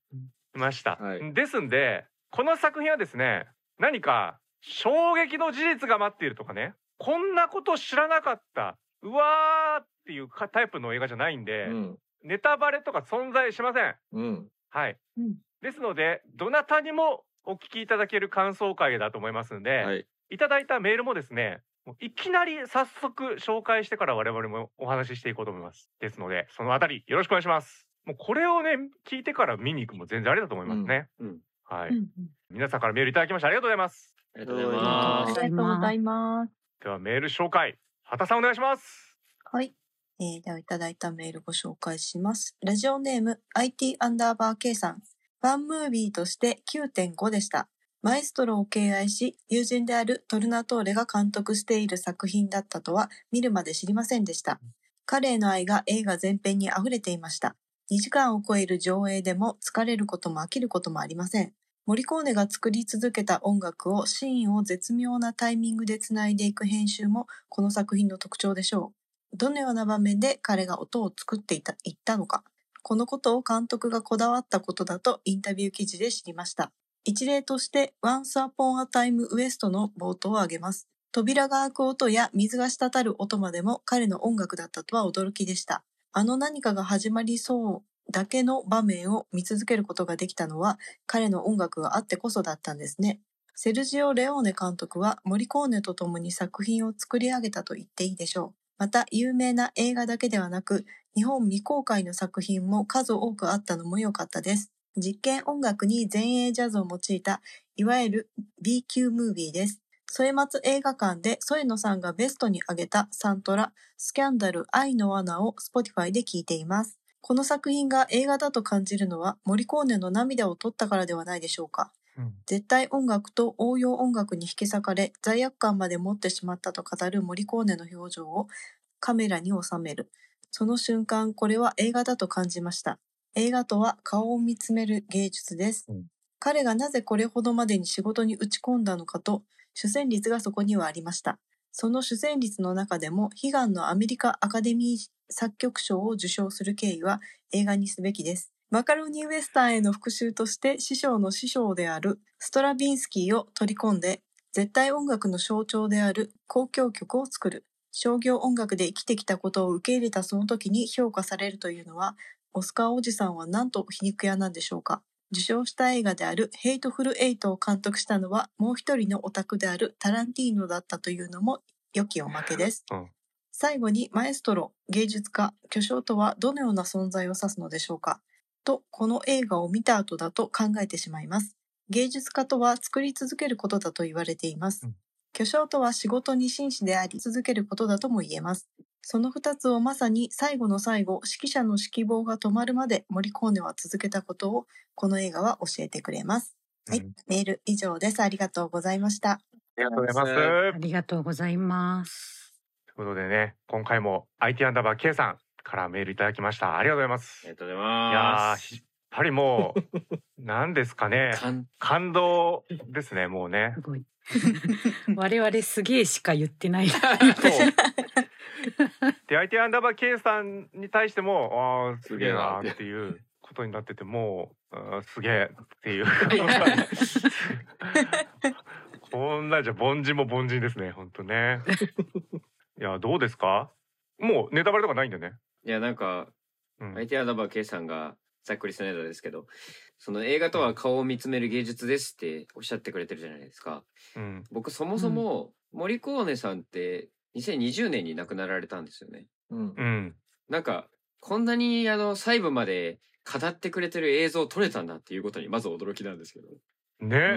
[SPEAKER 1] ました。
[SPEAKER 2] はい。
[SPEAKER 1] ですんでこの作品はですね何か衝撃の事実が待っているとかねこんなこと知らなかったうわーっていうかタイプの映画じゃないんで、
[SPEAKER 2] うん。
[SPEAKER 1] ネタバレとか存在しません。
[SPEAKER 2] うん。
[SPEAKER 1] はい。
[SPEAKER 3] うん。
[SPEAKER 1] ですのでどなたにもお聞きいただける感想会だと思いますんで、
[SPEAKER 2] はい。
[SPEAKER 1] いただいたメールもですねいきなり早速紹介してから我々もお話ししていこうと思います。ですので、そのあたりよろしくお願いします。もうこれをね、聞いてから見に行くも全然ありだと思いますね。
[SPEAKER 4] うんうん
[SPEAKER 1] はい、
[SPEAKER 3] うんうん
[SPEAKER 1] 皆さんからメールいただきましてありがとうございます。
[SPEAKER 4] ありがとうございます
[SPEAKER 3] ありがとうございます。
[SPEAKER 1] ではメール紹介、畑さんお願いします。
[SPEAKER 3] はい。えー、では、いただいたメールご紹介します。ラジオネーム、IT アンダーバー K さん。ファンムービーとして9.5でした。マエストロを敬愛し、友人であるトルナトーレが監督している作品だったとは見るまで知りませんでした。彼への愛が映画全編に溢れていました。2時間を超える上映でも疲れることも飽きることもありません。モリコーネが作り続けた音楽をシーンを絶妙なタイミングでつないでいく編集もこの作品の特徴でしょう。どのような場面で彼が音を作っていたいったのか。このことを監督がこだわったことだとインタビュー記事で知りました。一例として Once Upon a Time West の冒頭を挙げます。扉が開く音や水が滴る音までも彼の音楽だったとは驚きでした。あの何かが始まりそうだけの場面を見続けることができたのは彼の音楽があってこそだったんですね。セルジオ・レオーネ監督はモリコーネと共に作品を作り上げたと言っていいでしょう。また有名な映画だけではなく日本未公開の作品も数多くあったのも良かったです。実験音楽に前衛ジャズを用いたいわゆる B 級ムービーです。添松映画館で添野さんがベストに挙げたサントラ、スキャンダル、愛の罠を Spotify で聴いています。この作品が映画だと感じるのはモリコーネの涙を取ったからではないでしょうか。
[SPEAKER 1] うん
[SPEAKER 3] 絶対音楽と応用音楽に引き裂かれ罪悪感まで持ってしまったと語るモリコーネの表情をカメラに収める。その瞬間、これは映画だと感じました。映画とは顔を見つめる芸術です。
[SPEAKER 1] うん
[SPEAKER 3] 彼がなぜこれほどまでに仕事に打ち込んだのかと、主旋律がそこにはありました。その主旋律の中でも、悲願のアメリカアカデミー作曲賞を受賞する経緯は映画にすべきです。マカロニウエスタンへの復習として師匠の師匠であるストラビンスキーを取り込んで、絶対音楽の象徴である交響曲を作る。商業音楽で生きてきたことを受け入れたその時に評価されるというのは、オスカーおじさんはなんと皮肉屋なんでしょうか？受賞した映画であるヘイトフルエイトを監督したのはもう一人のオタクであるタランティーノだったというのも良きおまけです。
[SPEAKER 1] うん
[SPEAKER 3] 最後にマエストロ、芸術家、巨匠とはどのような存在を指すのでしょうか？と、この映画を見た後だと考えてしまいます。芸術家とは作り続けることだと言われています。
[SPEAKER 1] うん
[SPEAKER 3] 巨匠とは仕事に真摯であり続けることだとも言えます。その二つをまさに最後の最後、指揮者の指揮棒が止まるまでモリコーネは続けたことをこの映画は教えてくれます。はい
[SPEAKER 1] うん、
[SPEAKER 3] メール以上です。ありがとうございました。
[SPEAKER 1] ありがとうございます。
[SPEAKER 5] ありがとうございます。
[SPEAKER 1] ということでね、今回も IT アンダーバー K さんからメールいただきました。ありがとうございます。
[SPEAKER 4] ありがとうございます。
[SPEAKER 1] やっぱりもう、何ですかね。感動ですね、もうね
[SPEAKER 5] す。ごい。<laughs> 我々すげえしか言ってない。
[SPEAKER 1] で、IT アンダーバー K さんに対しても、ああ、すげえなーっていうことになってて、もう、あーすげえっていう。<laughs> こんなんじゃ凡人も凡人ですね、本当ね。いや、どうですか？もうネタバレとかないんだよね。
[SPEAKER 4] いや、なんか、
[SPEAKER 1] うん。
[SPEAKER 4] IT アダバー K さんがざっくりしたネタですけど、その映画とは顔を見つめる芸術ですっておっしゃってくれてるじゃないですか。
[SPEAKER 1] うん。
[SPEAKER 4] 僕そもそも、森コーネさんって2020年に亡くなられたんですよね。
[SPEAKER 2] うん
[SPEAKER 1] うん。
[SPEAKER 4] なんか、こんなにあの細部まで語ってくれてる映像撮れたんだっていうことにまず驚きなんですけど。
[SPEAKER 1] ね。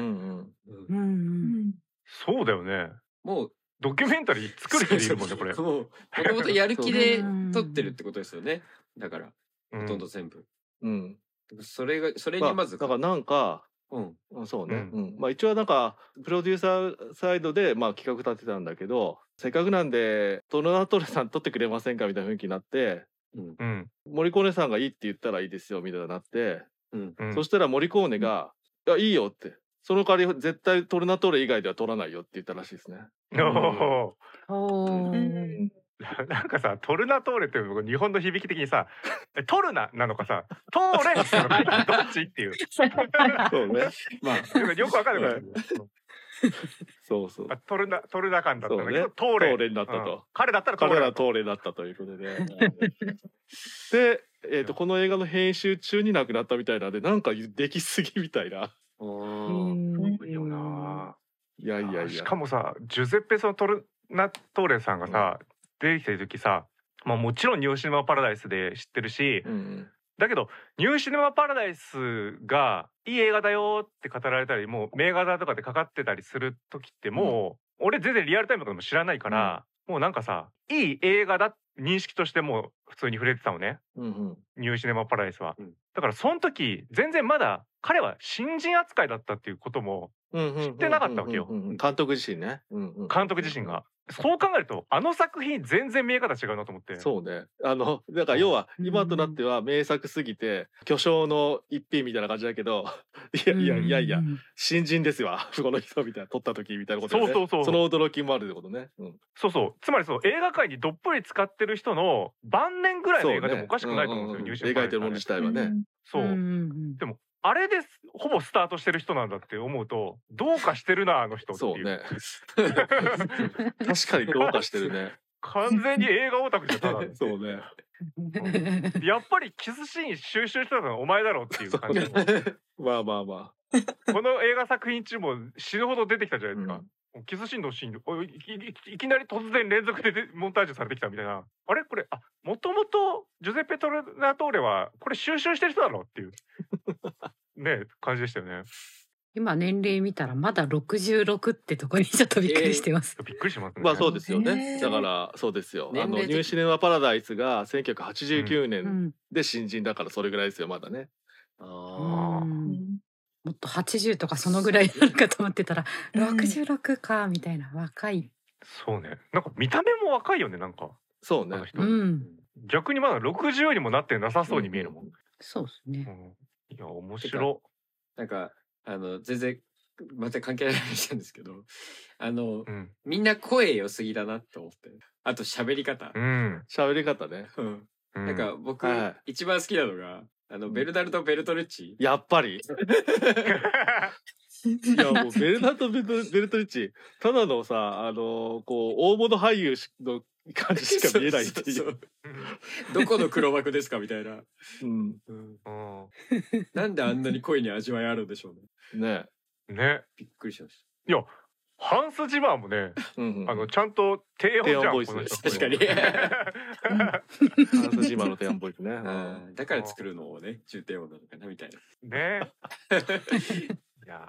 [SPEAKER 1] そうだよね。
[SPEAKER 4] もう、
[SPEAKER 1] ドキュメンタリー作る人いるもんね、これ。
[SPEAKER 4] もともとやる気で <laughs> 撮ってるってことですよね。だから、
[SPEAKER 1] うん
[SPEAKER 4] ほとんど全部。
[SPEAKER 2] うん
[SPEAKER 4] それが、それ
[SPEAKER 2] まあ
[SPEAKER 4] にまず、
[SPEAKER 2] だからなんか
[SPEAKER 4] うん。
[SPEAKER 2] うんそうね、
[SPEAKER 1] う
[SPEAKER 2] うんまあ一応なんかプロデューサーサイドでまあ企画立てたんだけどせっかくなんでトルナトレさん撮ってくれませんかみたいな雰囲気になって
[SPEAKER 4] うん。
[SPEAKER 1] うん。
[SPEAKER 2] 森コーネさんがいいって言ったらいいですよみたいになって、
[SPEAKER 4] うん。
[SPEAKER 1] うん。
[SPEAKER 2] そしたら森コーネが「いやいいよ」ってその代わり絶対トルナトレ以外では撮らないよって言ったらしいですね。
[SPEAKER 1] お
[SPEAKER 5] お
[SPEAKER 3] う
[SPEAKER 5] ー
[SPEAKER 3] ん
[SPEAKER 1] ー <laughs> なんかさ、トルナトーレって僕日本の響き的にさ、<laughs> えトルナなのかさ、トーレなのか <laughs> どっちっていう。
[SPEAKER 2] そうね。まあ
[SPEAKER 1] よくわかんないから。
[SPEAKER 2] そうそう。
[SPEAKER 1] あトルナトルナ感だったんだけど、
[SPEAKER 2] ね
[SPEAKER 1] トーレ
[SPEAKER 2] トーレになったと
[SPEAKER 1] うん彼だったらトー
[SPEAKER 2] 彼ら
[SPEAKER 1] レだと。
[SPEAKER 2] トーレだったということで。で、えー、とこの映画の編集中に亡くなったみたいなんでなんかできすぎみたいな。
[SPEAKER 4] お
[SPEAKER 5] う
[SPEAKER 4] ー
[SPEAKER 5] ん
[SPEAKER 1] いいよな。
[SPEAKER 2] いやいやいや。
[SPEAKER 1] しかもさ、ジュゼッペそのトルナトーレさんがさ、出てきた時さ、まあもちろんニューシネマパラダイスで知ってるし、
[SPEAKER 2] うんうん。
[SPEAKER 1] だけどニューシネマパラダイスがいい映画だよって語られたりもう名画座とかでかかってたりする時ってもう、俺全然リアルタイムとかでも知らないから、もうなんかさいい映画だ認識としてもう普通に触れてたのね。
[SPEAKER 2] うんうん。
[SPEAKER 1] ニューシネマパラダイスは、
[SPEAKER 4] うん。
[SPEAKER 1] だからその時全然まだ彼は新人扱いだったっていうことも
[SPEAKER 2] うんうん。
[SPEAKER 1] 知ってなかったわけよ。
[SPEAKER 2] うんうんうん。監督自身ね。うんうん。
[SPEAKER 1] 監督自身が、そう考えるとあの作品全然見え方違うなと思って。
[SPEAKER 2] そうね。あの、だから要は、
[SPEAKER 5] うん
[SPEAKER 2] 今となっては名作すぎて、巨匠の一品みたいな感じだけど、いやいやいやいや
[SPEAKER 5] う、ん
[SPEAKER 2] 新人ですわ、<laughs> この人みたいな、撮った時みたいなことで、ね。
[SPEAKER 1] そうそうそう。
[SPEAKER 2] の驚きもあるってことね。うん。
[SPEAKER 1] そうそう。つまりそう映画界にどっぷり使ってる人の晩年ぐらいの映画でもおかしくないと思うんですよ、ニューシネマパラダイスはね。
[SPEAKER 2] 描いてるもの自体はね。
[SPEAKER 1] そう、
[SPEAKER 5] うんうん。
[SPEAKER 1] でもあれですほぼスタートしてる人なんだって思うとどうかしてるなあの人っていう。
[SPEAKER 2] そうね。<laughs> 確かにどうかしてるね。
[SPEAKER 1] 完全に映画オタクじゃただの
[SPEAKER 2] そうね。
[SPEAKER 5] うん。
[SPEAKER 1] やっぱりキスシーン収集したのはお前だろうっていう感じの <laughs>
[SPEAKER 2] まあまあま
[SPEAKER 1] この映画作品中も死ぬほど出てきたじゃないですか、
[SPEAKER 2] うん
[SPEAKER 1] キスシーンのシーンおいいいいきなり突然連続ででモンタージュされてきたみたいなあれ？これあもともとジョゼッペ・トルナトーレはこれ収集してる人だろうっていう <laughs> ね感じでしたよね
[SPEAKER 5] 今年齢見たらまだ66ってとこにちょっとびっくりしてます。
[SPEAKER 1] びっくりします
[SPEAKER 2] あ。
[SPEAKER 1] ね
[SPEAKER 2] まあそうですよね。
[SPEAKER 3] へー
[SPEAKER 2] だから、そうですよ。あの、ニューシネマパラダイスが1989
[SPEAKER 5] う
[SPEAKER 2] 年
[SPEAKER 5] ん
[SPEAKER 2] で新人だからそれぐらいですよ、まだね。
[SPEAKER 4] あ
[SPEAKER 5] う
[SPEAKER 4] ー
[SPEAKER 5] んもっと80とかそのぐらいになるかと思ってたら
[SPEAKER 3] うん。
[SPEAKER 5] 66かみたいな若い。
[SPEAKER 1] そうね。なんか見た目も若いよねなんか。
[SPEAKER 2] そうね。
[SPEAKER 1] あの。人、
[SPEAKER 5] うん、
[SPEAKER 1] 逆にまだ60にもなってなさそうに見えるもん、
[SPEAKER 5] そうですね。
[SPEAKER 1] うん。いや面白。
[SPEAKER 4] なんか、あの、全然、また関係ない話なんですけど、あの、
[SPEAKER 1] うん。
[SPEAKER 4] みんな声良すぎだなって思って。あと喋り方。
[SPEAKER 1] う。ん、
[SPEAKER 2] 喋り方ね。
[SPEAKER 4] なんか僕
[SPEAKER 2] は、
[SPEAKER 4] 一番好きなのが、あの、ベルダルト・ベルトルッチ？
[SPEAKER 2] やっぱり？<laughs> いやもうベルナルトベルトリッチただのさあのこう大物俳優の感じしか見えないってい
[SPEAKER 4] そうう。どこの黒幕ですかみたいな。
[SPEAKER 2] うん
[SPEAKER 4] うん
[SPEAKER 1] うん
[SPEAKER 4] なんであんなに声に味わいあるんでしょうね。
[SPEAKER 2] ね
[SPEAKER 1] ね
[SPEAKER 4] びっくりしまし
[SPEAKER 1] ハンス・ジマーもね
[SPEAKER 2] うんうん
[SPEAKER 1] あのちゃんと低音じゃん
[SPEAKER 2] 低音ボイス。
[SPEAKER 4] 確かに。
[SPEAKER 2] ハンスジマのテアンボイスね、
[SPEAKER 4] た。うん。だから作るのをね、重低音なのかなみたいな。
[SPEAKER 1] ね。いや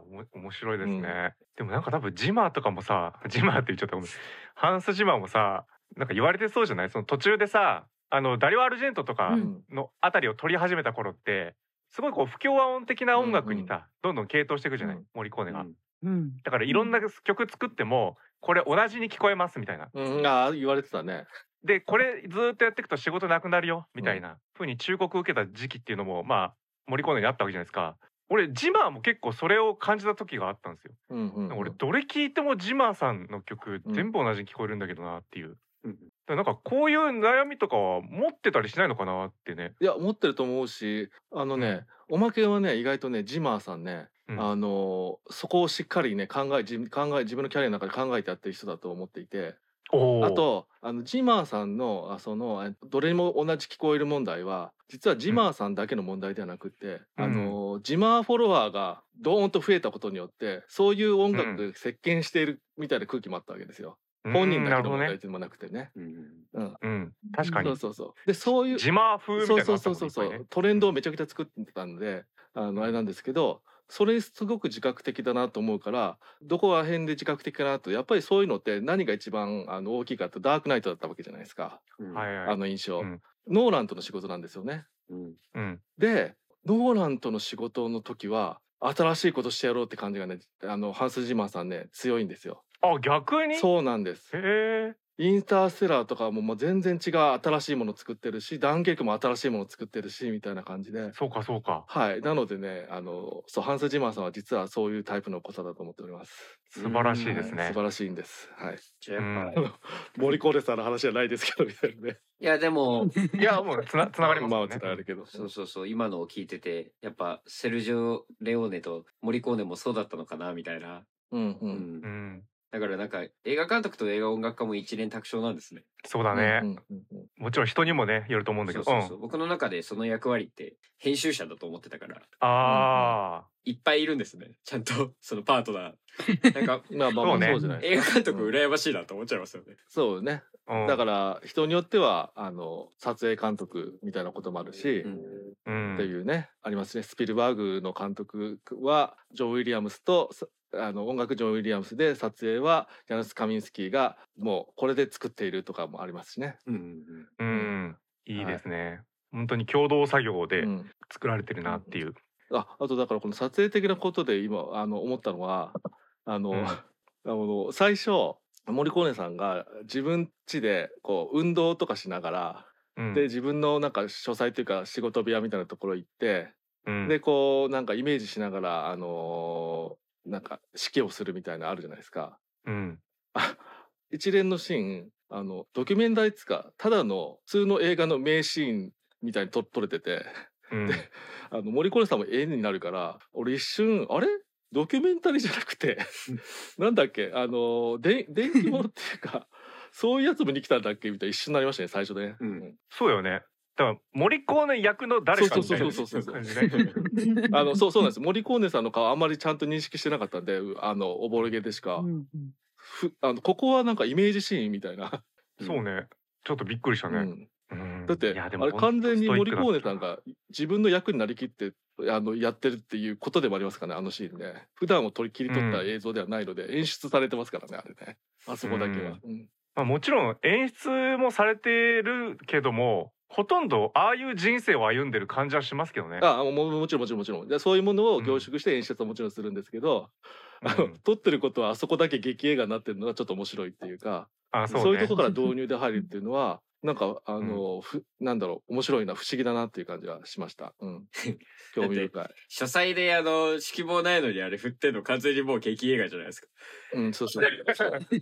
[SPEAKER 1] ーおも面白いですね、でもなんか多分ジマーとかもさジマーって言っちゃったごめん。ハンス・ジマーもさなんか言われてそうじゃない？その途中でさあのダリオ・アルジェントとか
[SPEAKER 5] うん。
[SPEAKER 1] のあたりを取り始めた頃ってすごいこう不協和音的な音楽にさ、どんどん傾倒していくじゃない、
[SPEAKER 2] うん。
[SPEAKER 1] モリコーネが、
[SPEAKER 4] うん
[SPEAKER 5] うん、
[SPEAKER 1] だからいろんな曲作ってもこれ同じに聞こえますみたいな。
[SPEAKER 2] うん、ああ言われてたね。
[SPEAKER 1] でこれずーっとやっていくと仕事なくなるよみたいな。風に忠告受けた時期っていうのもまあ森コーネにあったわけじゃないですか。俺ジマーも結構それを感じた時があったんですよ、
[SPEAKER 2] うんうん、うん、
[SPEAKER 1] 俺どれ聞いてもジマーさんの曲
[SPEAKER 2] うん
[SPEAKER 1] 全部同じに聞こえるんだけどなっていう、
[SPEAKER 4] うん
[SPEAKER 1] だからなんかこういう悩みとかは持ってたりしないのかなってね。
[SPEAKER 2] いや持ってると思うし。あのね、おまけはね意外とねジマーさんね、
[SPEAKER 1] うん。
[SPEAKER 2] あのそこをしっかりね考え自考え自分のキャリアの中で考えてやってる人だと思っていて。あとあのジマーさんのあそのえどれも同じ聞こえる問題は実はジマーさんだけの問題ではなくって、
[SPEAKER 1] うん。
[SPEAKER 2] あのジマーフォロワーがドーンと増えたことによってそういう音楽で席巻しているみたいな空気もあったわけですよ。本人だけの問題
[SPEAKER 1] ね。
[SPEAKER 2] でもなくてね。
[SPEAKER 4] うん
[SPEAKER 2] うん、
[SPEAKER 1] うん。確かに。
[SPEAKER 2] そうそうそう。でそういう
[SPEAKER 1] ジマー風みた
[SPEAKER 2] そ
[SPEAKER 1] いうなのあった
[SPEAKER 2] そうそうそうそうトレンドをめちゃくちゃ作ってたんであのあれなんですけどそれすごく自覚的だなと思うからどこら辺で自覚的かなとやっぱりそういうのって何が一番あの大きいかってダークナイトだったわけじゃないですか。
[SPEAKER 4] うん
[SPEAKER 1] はいはい。
[SPEAKER 2] あの印象、
[SPEAKER 1] うん。
[SPEAKER 2] ノーランとの仕事なんですよね。
[SPEAKER 4] うん。
[SPEAKER 1] うん。
[SPEAKER 2] でノーランとの仕事の時は新しいことしてやろうって感じがねあのハンス・ジマーさんね強いんですよ。
[SPEAKER 1] あ逆に？
[SPEAKER 2] そうなんです。
[SPEAKER 1] へえ
[SPEAKER 2] インターステラーとかももう全然違う新しいもの作ってるしダンケルクも新しいもの作ってるしみたいな感じで。
[SPEAKER 1] そうかそうか。
[SPEAKER 2] はい。なのでねあのそうハンス・ジマーさんは実はそういうタイプの方だと思っております。
[SPEAKER 1] 素晴らしいですね。
[SPEAKER 2] はい素晴らしいんです。はい。
[SPEAKER 4] じゃあやっぱ、
[SPEAKER 1] うん。
[SPEAKER 2] あ <laughs> の森コーレさんの話じゃないですけどみたいなね。
[SPEAKER 4] いやでも、
[SPEAKER 1] いやもうつなつながります
[SPEAKER 2] まあつながるけど。
[SPEAKER 4] そうそうそう、今のを聞いてて、やっぱセルジオ・レオーネとモリコーネもそうだったのかなみたいな。
[SPEAKER 2] うんう
[SPEAKER 4] うんん。
[SPEAKER 1] うん
[SPEAKER 4] だからなんか映画監督と映画音楽家も一連卓上なんですね。
[SPEAKER 1] そうだね、
[SPEAKER 2] うんうんうん
[SPEAKER 1] もちろん人にもねよると思うんだけど。
[SPEAKER 4] そうそうそう。僕の中でその役割って編集者だと思ってたから。
[SPEAKER 1] ああ
[SPEAKER 4] いっぱいいるんですね。ちゃんと <laughs> そのパートナー。<laughs> なんか
[SPEAKER 2] まあまあ
[SPEAKER 1] ね。
[SPEAKER 2] そうじゃない
[SPEAKER 4] 映画監督羨ましいなと思っちゃいますよね。
[SPEAKER 2] そうね。
[SPEAKER 1] うん。
[SPEAKER 2] だから人によってはあの撮影監督みたいなこともあるし、
[SPEAKER 1] うん。
[SPEAKER 2] っていうねありますね。スピルバーグの監督はジョン・ウィリアムスとさあの音楽ジョン・ウィリアムスで撮影はヤヌス・カミンスキーがもうこれで作っているとかもありますしね。
[SPEAKER 4] うん
[SPEAKER 1] うんいいですね、本当に共同作業で
[SPEAKER 2] うん。
[SPEAKER 1] 作られてるなっていう、
[SPEAKER 2] ああとだからこの撮影的なことで今あの思ったのはあの、
[SPEAKER 1] うん。
[SPEAKER 2] あの最初森コーネさんが自分家でこう運動とかしながら、
[SPEAKER 1] うん。
[SPEAKER 2] で自分のなんか書斎というか仕事部屋みたいなところ行って、
[SPEAKER 1] うん。
[SPEAKER 2] でこうなんかイメージしながらあのーなんか指揮をするみたいなのあるじゃないですか。
[SPEAKER 1] うん。
[SPEAKER 2] あ一連のシーンあのドキュメンタリーっつうかただの普通の映画の名シーンみたいに撮撮れてて
[SPEAKER 1] う。<laughs> ん。
[SPEAKER 2] あの森コネさんも絵になるから俺一瞬あれ？ドキュメンタリーじゃなくて <laughs> なんだっけあので電気物っていうかそういうやつもに来たんだっけみたいな一瞬なりましたね最初ね。
[SPEAKER 4] うん。
[SPEAKER 1] そうよねだから森コーネ役の誰かみたいな
[SPEAKER 2] そうそうそうそう
[SPEAKER 1] 感じね。<laughs>
[SPEAKER 2] あのそうそうなんです。森コーネさんの顔あんまりちゃんと認識してなかったんであのおぼろげでしか、
[SPEAKER 5] うんうん。
[SPEAKER 2] ふあのここはなんかイメージシーンみたいな。<laughs>
[SPEAKER 1] そうね。ちょっとびっくりしたね、
[SPEAKER 2] だってあれ完全に森コーネさんが自分の役になりきってあのやってるっていうことでもありますからねあのシーンね。普段を取り切り取った映像ではないので、演出されてますからねあれね。あそこだけは、うん。
[SPEAKER 1] まあ、もちろん演出もされてるけどもほとんどああいう人生を歩んでる感じはしますけどね。
[SPEAKER 2] あもももちろんもちろんもちろんでそういうものを凝縮して演出はもちろんするんですけど、<laughs> あの
[SPEAKER 1] うん
[SPEAKER 2] 撮ってることはあそこだけ劇映画になってるのがちょっと面白いっていうか
[SPEAKER 1] あ
[SPEAKER 2] そう,、
[SPEAKER 1] そうね
[SPEAKER 2] いうところから導入で入るっていうのは <laughs> なんかあの、ふなんだろう面白いな不思議だなっていう感じはしました。うん、<laughs> 興味深い。
[SPEAKER 4] 書斎であの指揮棒ないのにあれ振ってんの完全にもう劇映画じゃないですか
[SPEAKER 2] うん、そうそう。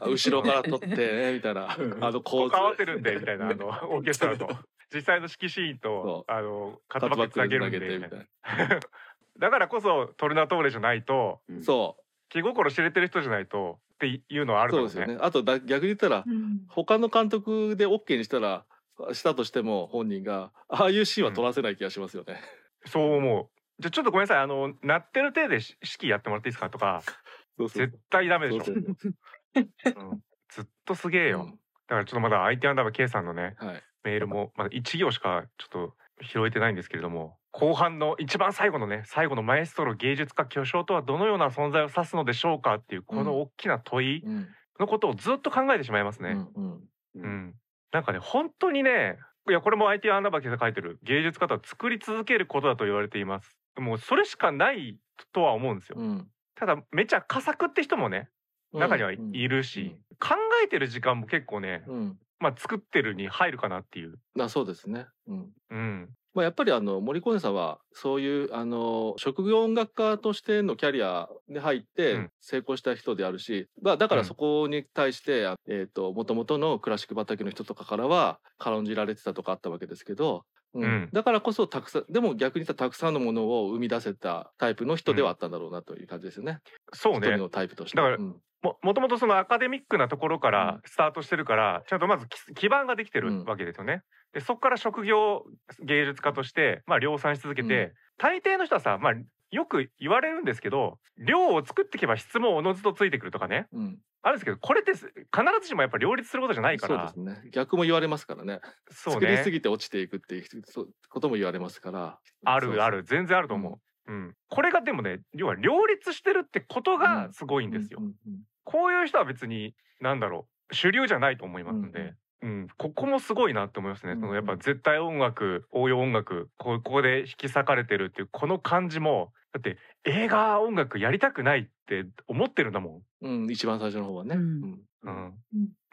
[SPEAKER 2] あ後ろから撮ってねみたいなあの構図。
[SPEAKER 1] 関わってるんでみたいなあのオーケストラと実際の指揮シーンと
[SPEAKER 2] そ
[SPEAKER 1] あのカ
[SPEAKER 2] カットバッ
[SPEAKER 1] ク
[SPEAKER 2] 投げ
[SPEAKER 1] げるんで
[SPEAKER 2] てみたいな。<laughs>
[SPEAKER 1] だからこそトルナトーレじゃないと
[SPEAKER 2] そ
[SPEAKER 1] 気心知れてる人じゃないとっていうのはあ
[SPEAKER 2] う、
[SPEAKER 1] るね。
[SPEAKER 2] そうですよね。あとだ逆に言ったら他の監督で OK にしたらしたとしても本人がああいうシーンは撮らせない気がしますよね。
[SPEAKER 1] そう思う。じゃあちょっとごめんなさいあの鳴ってる手で指揮やってもらっていいですか？とか
[SPEAKER 2] そうそう
[SPEAKER 1] 絶対ダメでしょ。
[SPEAKER 2] そうそう
[SPEAKER 1] うんずっとすげえよ。だからちょっとまだ IT アンダーバー K さんのね
[SPEAKER 2] はい。
[SPEAKER 1] メールもまだ1行しかちょっと拾えてないんですけれども後半の一番最後のね最後のマエストロ芸術家巨匠とはどのような存在を指すのでしょうかっていうこの大きな問い
[SPEAKER 2] うん。
[SPEAKER 1] のことをずっと考えてしまいますね。
[SPEAKER 2] うんうん。
[SPEAKER 1] うんなんかね本当にねいやこれも IT アンダーバー K さん書いてる芸術家とは作り続けることだと言われています。もうそれしかないとは思うんですよ。
[SPEAKER 2] うん。
[SPEAKER 1] ただめちゃ佳作って人もね中にはい
[SPEAKER 2] うん
[SPEAKER 1] るし、考えてる時間も結構ね、
[SPEAKER 2] うん。
[SPEAKER 1] まあ作ってるに入るかなっていう。
[SPEAKER 2] あそうですね。うん。
[SPEAKER 1] うん。
[SPEAKER 2] まあ、やっぱりあの森コネさんはそういうあの職業音楽家としてのキャリアで入っ
[SPEAKER 1] う
[SPEAKER 2] て
[SPEAKER 1] ん
[SPEAKER 2] 成功した人であるし、まあ、だか
[SPEAKER 1] うん
[SPEAKER 2] らそこに対して、あえー、と元々のクラシック畑の人とかからは軽んじられてたとかあったわけですけど、うん
[SPEAKER 1] うん
[SPEAKER 2] だからこそたくさんでも逆に言ったらたくさんのものを生み出せたタイプの人ではあったんだろうなという感じですよね。
[SPEAKER 1] そうね。
[SPEAKER 2] 一人のタイプとして。
[SPEAKER 1] だから
[SPEAKER 2] うん
[SPEAKER 1] ももともとそのアカデミックなところからスタートしてるから、ちゃんとまず基基盤ができて
[SPEAKER 2] うん。
[SPEAKER 1] るわけですよね。でそこから職業芸術家として、まあ、量産し続けて、
[SPEAKER 2] うん。
[SPEAKER 1] 大抵の人はさ、まあ、よく言われるんですけど量を作っていけば質もおのずとついてくるとかね。
[SPEAKER 2] うん。
[SPEAKER 1] あるんですけどこれってす必ずしもやっぱ両立することじゃないから。
[SPEAKER 2] そうですね。逆も言われますからね。
[SPEAKER 1] そう
[SPEAKER 2] 作りす
[SPEAKER 1] ね
[SPEAKER 2] ぎて落ちていくっていうことも言われますから。
[SPEAKER 1] あるある。全然あると思う。うん、これがでもね要は両立してるってことがすごいんですよ。
[SPEAKER 2] うんうん
[SPEAKER 1] こういう人は別に何だろう主流じゃないと思いますので、うんここもすごいなって思いますね。
[SPEAKER 2] うん
[SPEAKER 1] そのやっぱ絶対音楽応用音楽こうここで引き裂かれてるっていうこの感じもだって映画音楽やりたくないって思ってるんだもん。
[SPEAKER 2] うん、一番最初の方はね。
[SPEAKER 5] うん。
[SPEAKER 1] うん。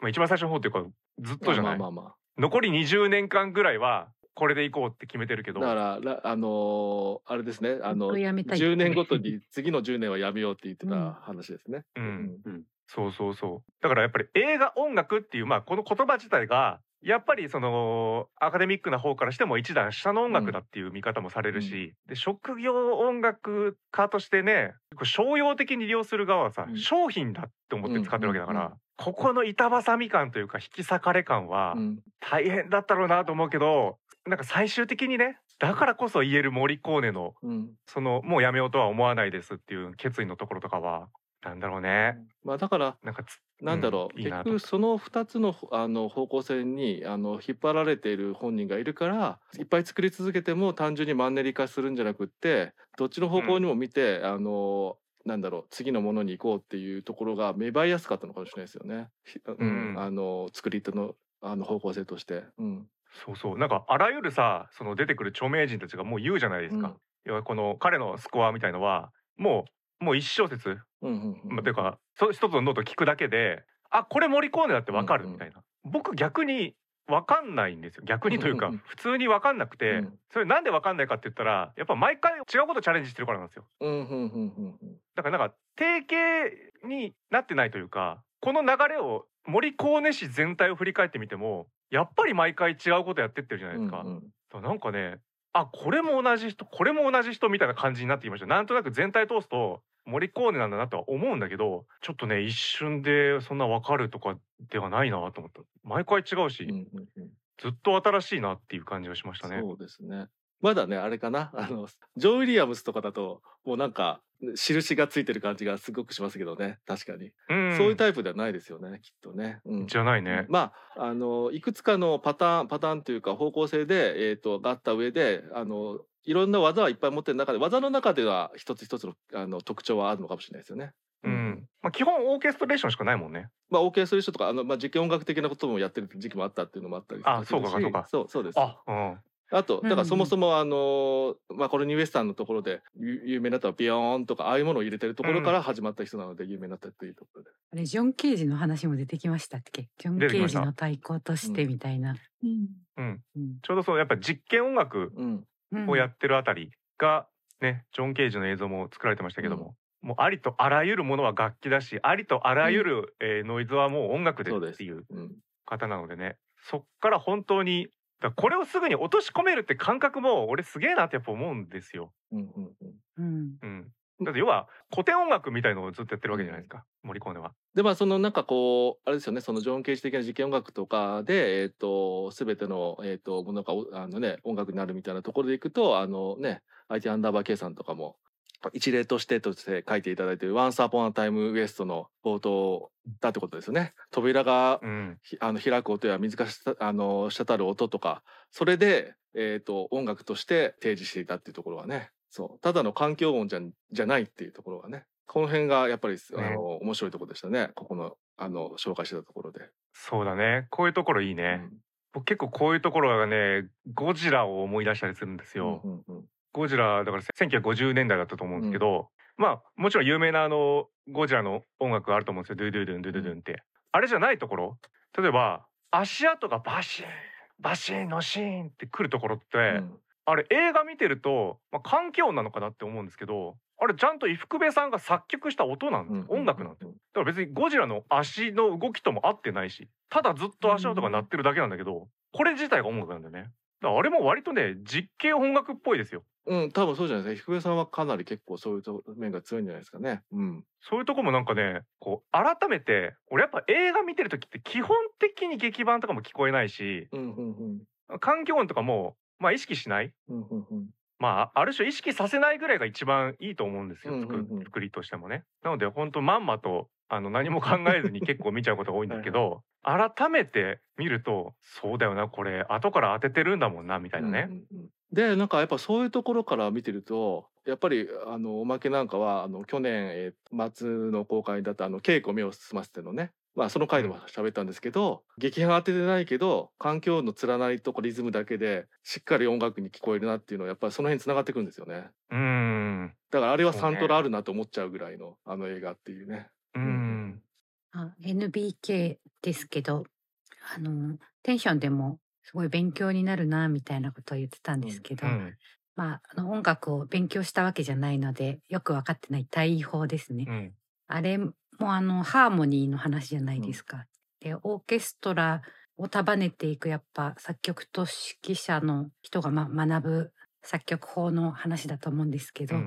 [SPEAKER 1] まあ、一番最初の方っていうかずっとじゃない、
[SPEAKER 2] まあまあまあ
[SPEAKER 1] 残り20年間ぐらいはこれでいこうって決めてるけど。
[SPEAKER 2] だかららあのーあれですねあの
[SPEAKER 5] やめたい
[SPEAKER 2] 10年ごとに次の10年はやめようって言ってた話ですね。
[SPEAKER 1] うん。
[SPEAKER 4] うん。
[SPEAKER 1] そうそうそう。だからやっぱり映画音楽っていうまあこの言葉自体がやっぱりそのアカデミックな方からしても一段下の音楽だっていう見方もされるし、で職業音楽家としてねこう商用的に利用する側はさ、
[SPEAKER 2] うん。
[SPEAKER 1] 商品だって思って使ってるわけだから、
[SPEAKER 2] うんうん。
[SPEAKER 1] ここの板挟み感というか引き裂かれ感は
[SPEAKER 2] うん。
[SPEAKER 1] 大変だったろうなと思うけどなんか最終的にねだからこそ言えるモリコーネの
[SPEAKER 2] うん。
[SPEAKER 1] そのもうやめようとは思わないですっていう決意のところとかはなんだろうね。
[SPEAKER 2] まあだから
[SPEAKER 1] なんかつ
[SPEAKER 2] なんだろう、
[SPEAKER 1] うん
[SPEAKER 2] 結局その2つのあの方向性にあの引っ張られている本人がいるからいっぱい作り続けても単純にマンネリ化するんじゃなくってどっちの方向にも見て、あのなんだろう次のものに行こうっていうところが芽生えやすかったのかもしれないですよね。
[SPEAKER 1] うん。
[SPEAKER 2] あの作り手のあの方向性として。うん
[SPEAKER 1] そうそう。なんかあらゆるさその出てくる著名人たちがもう言うじゃないですか、要はこの彼のスコアみたいのはもうもう一小節、
[SPEAKER 2] うんうんうん
[SPEAKER 1] まあ、というかそ一つのノート聞くだけであこれモリコーネだってわかるみたいな、僕逆にわかんないんですよ。逆にというか
[SPEAKER 2] うんうん。
[SPEAKER 1] 普通にわかんなくて、
[SPEAKER 2] うん。
[SPEAKER 1] それなんでわかんないかって言ったらやっぱ毎回違うことチャレンジしてるからなんですよ。
[SPEAKER 2] うんうんうんうんうん。
[SPEAKER 1] だからなんか定型になってないというかこの流れを森コーネ市全体を振り返ってみてもやっぱり毎回違うことやってってるじゃないですか。
[SPEAKER 2] うんうん
[SPEAKER 1] なんかねあこれも同じ人これも同じ人みたいな感じになってきましたなんとなく全体通すと森コーネなんだなとは思うんだけどちょっとね一瞬でそんな分かるとかではないなと思った毎回違うし、
[SPEAKER 2] うんうんうん
[SPEAKER 1] ずっと新しいなっていう感じがしましたね。
[SPEAKER 2] そうですね。まだねあれかなあのジョー・ウィリアムスとかだともうなんか印がついてる感じがすごくしますけどね確かに、
[SPEAKER 1] うん
[SPEAKER 2] そういうタイプではないですよねきっとね。うん
[SPEAKER 1] じゃないね。
[SPEAKER 2] まああのいくつかのパターンパターンというか方向性で、えー、とがあった上であのいろんな技はいっぱい持ってる中で技の中では一つ一つのあの特徴はあるのかもしれないですよね。
[SPEAKER 1] うんまあ、基本オーケストレーションしかないもんね。
[SPEAKER 2] まあ OK する人とかあの、まあ、実験音楽的なこともやってる時期もあったっていうのもあったり
[SPEAKER 1] あ
[SPEAKER 2] するし
[SPEAKER 1] そうかそうか
[SPEAKER 2] そうそうです。
[SPEAKER 1] あ、うん。
[SPEAKER 2] あとだから
[SPEAKER 5] うん
[SPEAKER 2] そもそもあのまあこれニューウェスタンのところで有有名だったビヨーンとかああいうものを入れてるところから始まった人なので有名になったというところで。
[SPEAKER 5] あれジョン・ケージの話も出てきましたっけ？ジョン・ケージの対抗としてみたいな。
[SPEAKER 3] うん。
[SPEAKER 1] うん、
[SPEAKER 5] うん。
[SPEAKER 1] ちょうどそうやっぱ実験音楽
[SPEAKER 2] うん。
[SPEAKER 5] うん
[SPEAKER 1] をやってるあたりがね、ジョン・ケージの映像も作られてましたけども、もうありとあらゆるものは楽器だしありとあらゆる、えーノイズはもう音楽でっていう
[SPEAKER 2] うん。
[SPEAKER 1] 方なのでね。そっから本当にだからこれをすぐに落とし込めるって感覚も俺すげえなってやっぱ思うんですよ。
[SPEAKER 2] うんうんうん
[SPEAKER 5] うん
[SPEAKER 1] うん、だって要は古典音楽みたいのをずっとやってるわけじゃないですか、モリコーネは。
[SPEAKER 2] でまあそのなんかこうあれですよねそのジョン・ケージ的な実験音楽とかでえっ、と全てのえっ、とものがおあのね音楽になるみたいなところでいくとあのね IT アンダーバー K さんとかも一例としてとして書いていただいている「Once Upon a Time West」の冒頭だってことですよね。扉が
[SPEAKER 1] うん、
[SPEAKER 2] ひあの開く音や水がしたあの滴る音とかそれで、えー、と音楽として提示していたっていうところはね。そう。ただの環境音じゃじゃないっていうところがね。この辺がやっぱりあの、面白いところでしたね。ここのあの紹介してたところで。
[SPEAKER 1] そうだね。こういうところいいね。
[SPEAKER 2] うん。
[SPEAKER 1] 僕結構こういうところがねゴジラを思い出したりするんですよ。
[SPEAKER 2] うんうんうん
[SPEAKER 1] ゴジラだから1950年代だったと思うんですけど、まあもちろん有名なあのゴジラの音楽があると思うんですよ。ドゥドゥドゥンドゥドゥドゥンって。あれじゃないところ例えば足跡がバシーンバシーンのシーンってくるところって、
[SPEAKER 2] うん。
[SPEAKER 1] あれ映画見てると、まあ、環境音なのかなって思うんですけどあれちゃんと伊福部さんが作曲した音なんです、音楽なんですよだから別にゴジラの足の動きとも合ってないしただずっと足音が鳴ってるだけなんだけどこれ自体が音楽なんだよねあれも割とね実験音楽っぽいですよ
[SPEAKER 2] うん、多分そうじゃないですか。福部さんはかなり結構そういうと面が強いんじゃないですかね。うん。
[SPEAKER 1] そういうとこもなんかねこう改めて俺やっぱ映画見てる時って基本的に劇版とかも聞こえないし
[SPEAKER 2] うんうんうん
[SPEAKER 1] 環境音とかもまあ意識しない
[SPEAKER 2] うんうんうん
[SPEAKER 1] まあある種意識させないぐらいが一番いいと思うんですよ、
[SPEAKER 2] うんうんうん
[SPEAKER 1] 作作りとしてもね。なので本当まんまとあの何も考えずに結構見ちゃうことが多いんですけ <laughs> ど改めて見るとそうだよなこれ後から当ててるんだもんなみたいなね。
[SPEAKER 2] うんうんうんでなんかやっぱそういうところから見てるとやっぱりあのおまけなんかはあの去年、えー末の公開だったあの稽古目を澄ませてのねまあその回でも喋ったんですけど、劇伴当ててないけど環境の連なりとかリズムだけでしっかり音楽に聞こえるなっていうのはやっぱりその辺に繋がってくるんですよね。
[SPEAKER 1] うーん。
[SPEAKER 2] だからあれはサントラあるなと思っちゃうぐらいのあの映画っていうね。
[SPEAKER 1] うーん。
[SPEAKER 5] あ NBK ですけどあのテンションでもすごい勉強になるなみたいなことを言ってたんですけど、
[SPEAKER 1] うん。
[SPEAKER 5] まああの音楽を勉強したわけじゃないのでよく分かってない対位法ですね。
[SPEAKER 1] うん。
[SPEAKER 5] あれもあのハーモニーの話じゃないですか。でオーケストラを束ねていくやっぱ作曲と指揮者の人が、ま、学ぶ作曲法の話だと思うんですけど、
[SPEAKER 1] うん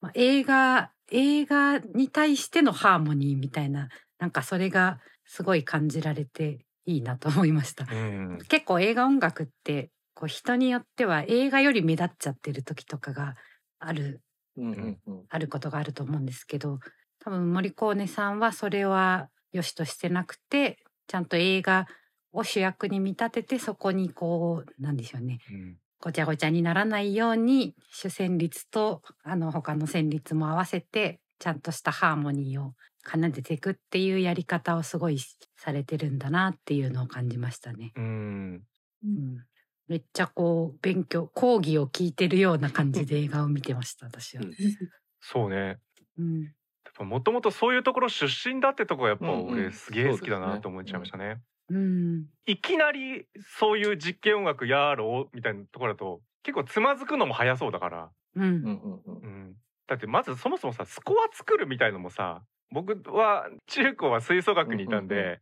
[SPEAKER 5] まあ、映画映画に対してのハーモニーみたいななんかそれがすごい感じられていいなと思いました。
[SPEAKER 1] うん
[SPEAKER 5] 結構映画音楽ってこう人によっては映画より目立っちゃってる時とかがある
[SPEAKER 2] うんうんうん
[SPEAKER 5] あることがあると思うんですけど多分森コーネさんはそれは良しとしてなくてちゃんと映画を主役に見立ててそこにこうなんでしょうね。
[SPEAKER 1] うん。
[SPEAKER 5] ごちゃごちゃにならないように主旋律とあの他の旋律も合わせてちゃんとしたハーモニーを奏でていくっていうやり方をすごいされてるんだなっていうのを感じましたね。
[SPEAKER 1] うん。
[SPEAKER 5] うん、めっちゃこう勉強講義を聞いてるような感じで映画を見てました私は。
[SPEAKER 1] そうね。
[SPEAKER 5] うん
[SPEAKER 1] もともとそういうところ出身だってとこがやっぱ俺すげえ好きだなと思っちゃいましたね。
[SPEAKER 5] うん。
[SPEAKER 1] いきなりそういう実験音楽やろうみたいなところだと結構つまずくのも早そうだから、
[SPEAKER 5] うん。
[SPEAKER 1] だってまずそもそもさスコア作るみたいのもさ僕は中高は吹奏楽にいたんで、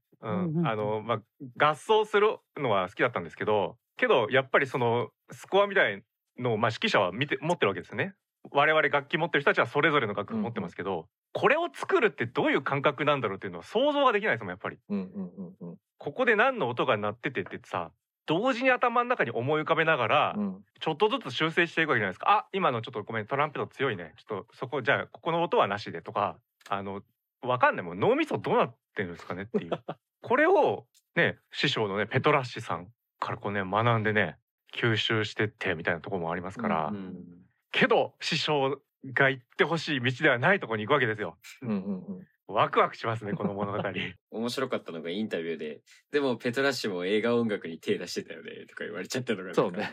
[SPEAKER 1] 合奏するのは好きだったんですけどけどやっぱりそのスコアみたいのを、まあ、指揮者は見て持ってるわけですよね。我々楽器持ってる人たちはそれぞれの楽譜持ってますけど、これを作るってどういう感覚なんだろうっていうのは想像ができないですもんやっぱり。
[SPEAKER 2] うんうんうんうん
[SPEAKER 1] ここで何の音が鳴っててってさ同時に頭の中に思い浮かべながら、
[SPEAKER 2] うん
[SPEAKER 1] ちょっとずつ修正していくわけじゃないですか。あ今のちょっとごめんトランペット強いね。ちょっとそこじゃあここの音はなしでとかあのわかんないもん脳みそどうなってるんですかねっていう。<laughs> これをね師匠のねペトラッシさんからこうね学んでね吸収してってみたいなところもありますから、
[SPEAKER 2] うん
[SPEAKER 4] うん
[SPEAKER 1] けど師匠が行ってほしい道ではないところに行くわけですよ。
[SPEAKER 2] うんうんうん
[SPEAKER 1] ワクワクしますねこの物語。<laughs>
[SPEAKER 4] 面白かったのがインタビューで、でもペトラッシュも映画音楽に手出してたよね、とか言われちゃったのが。
[SPEAKER 2] そうね。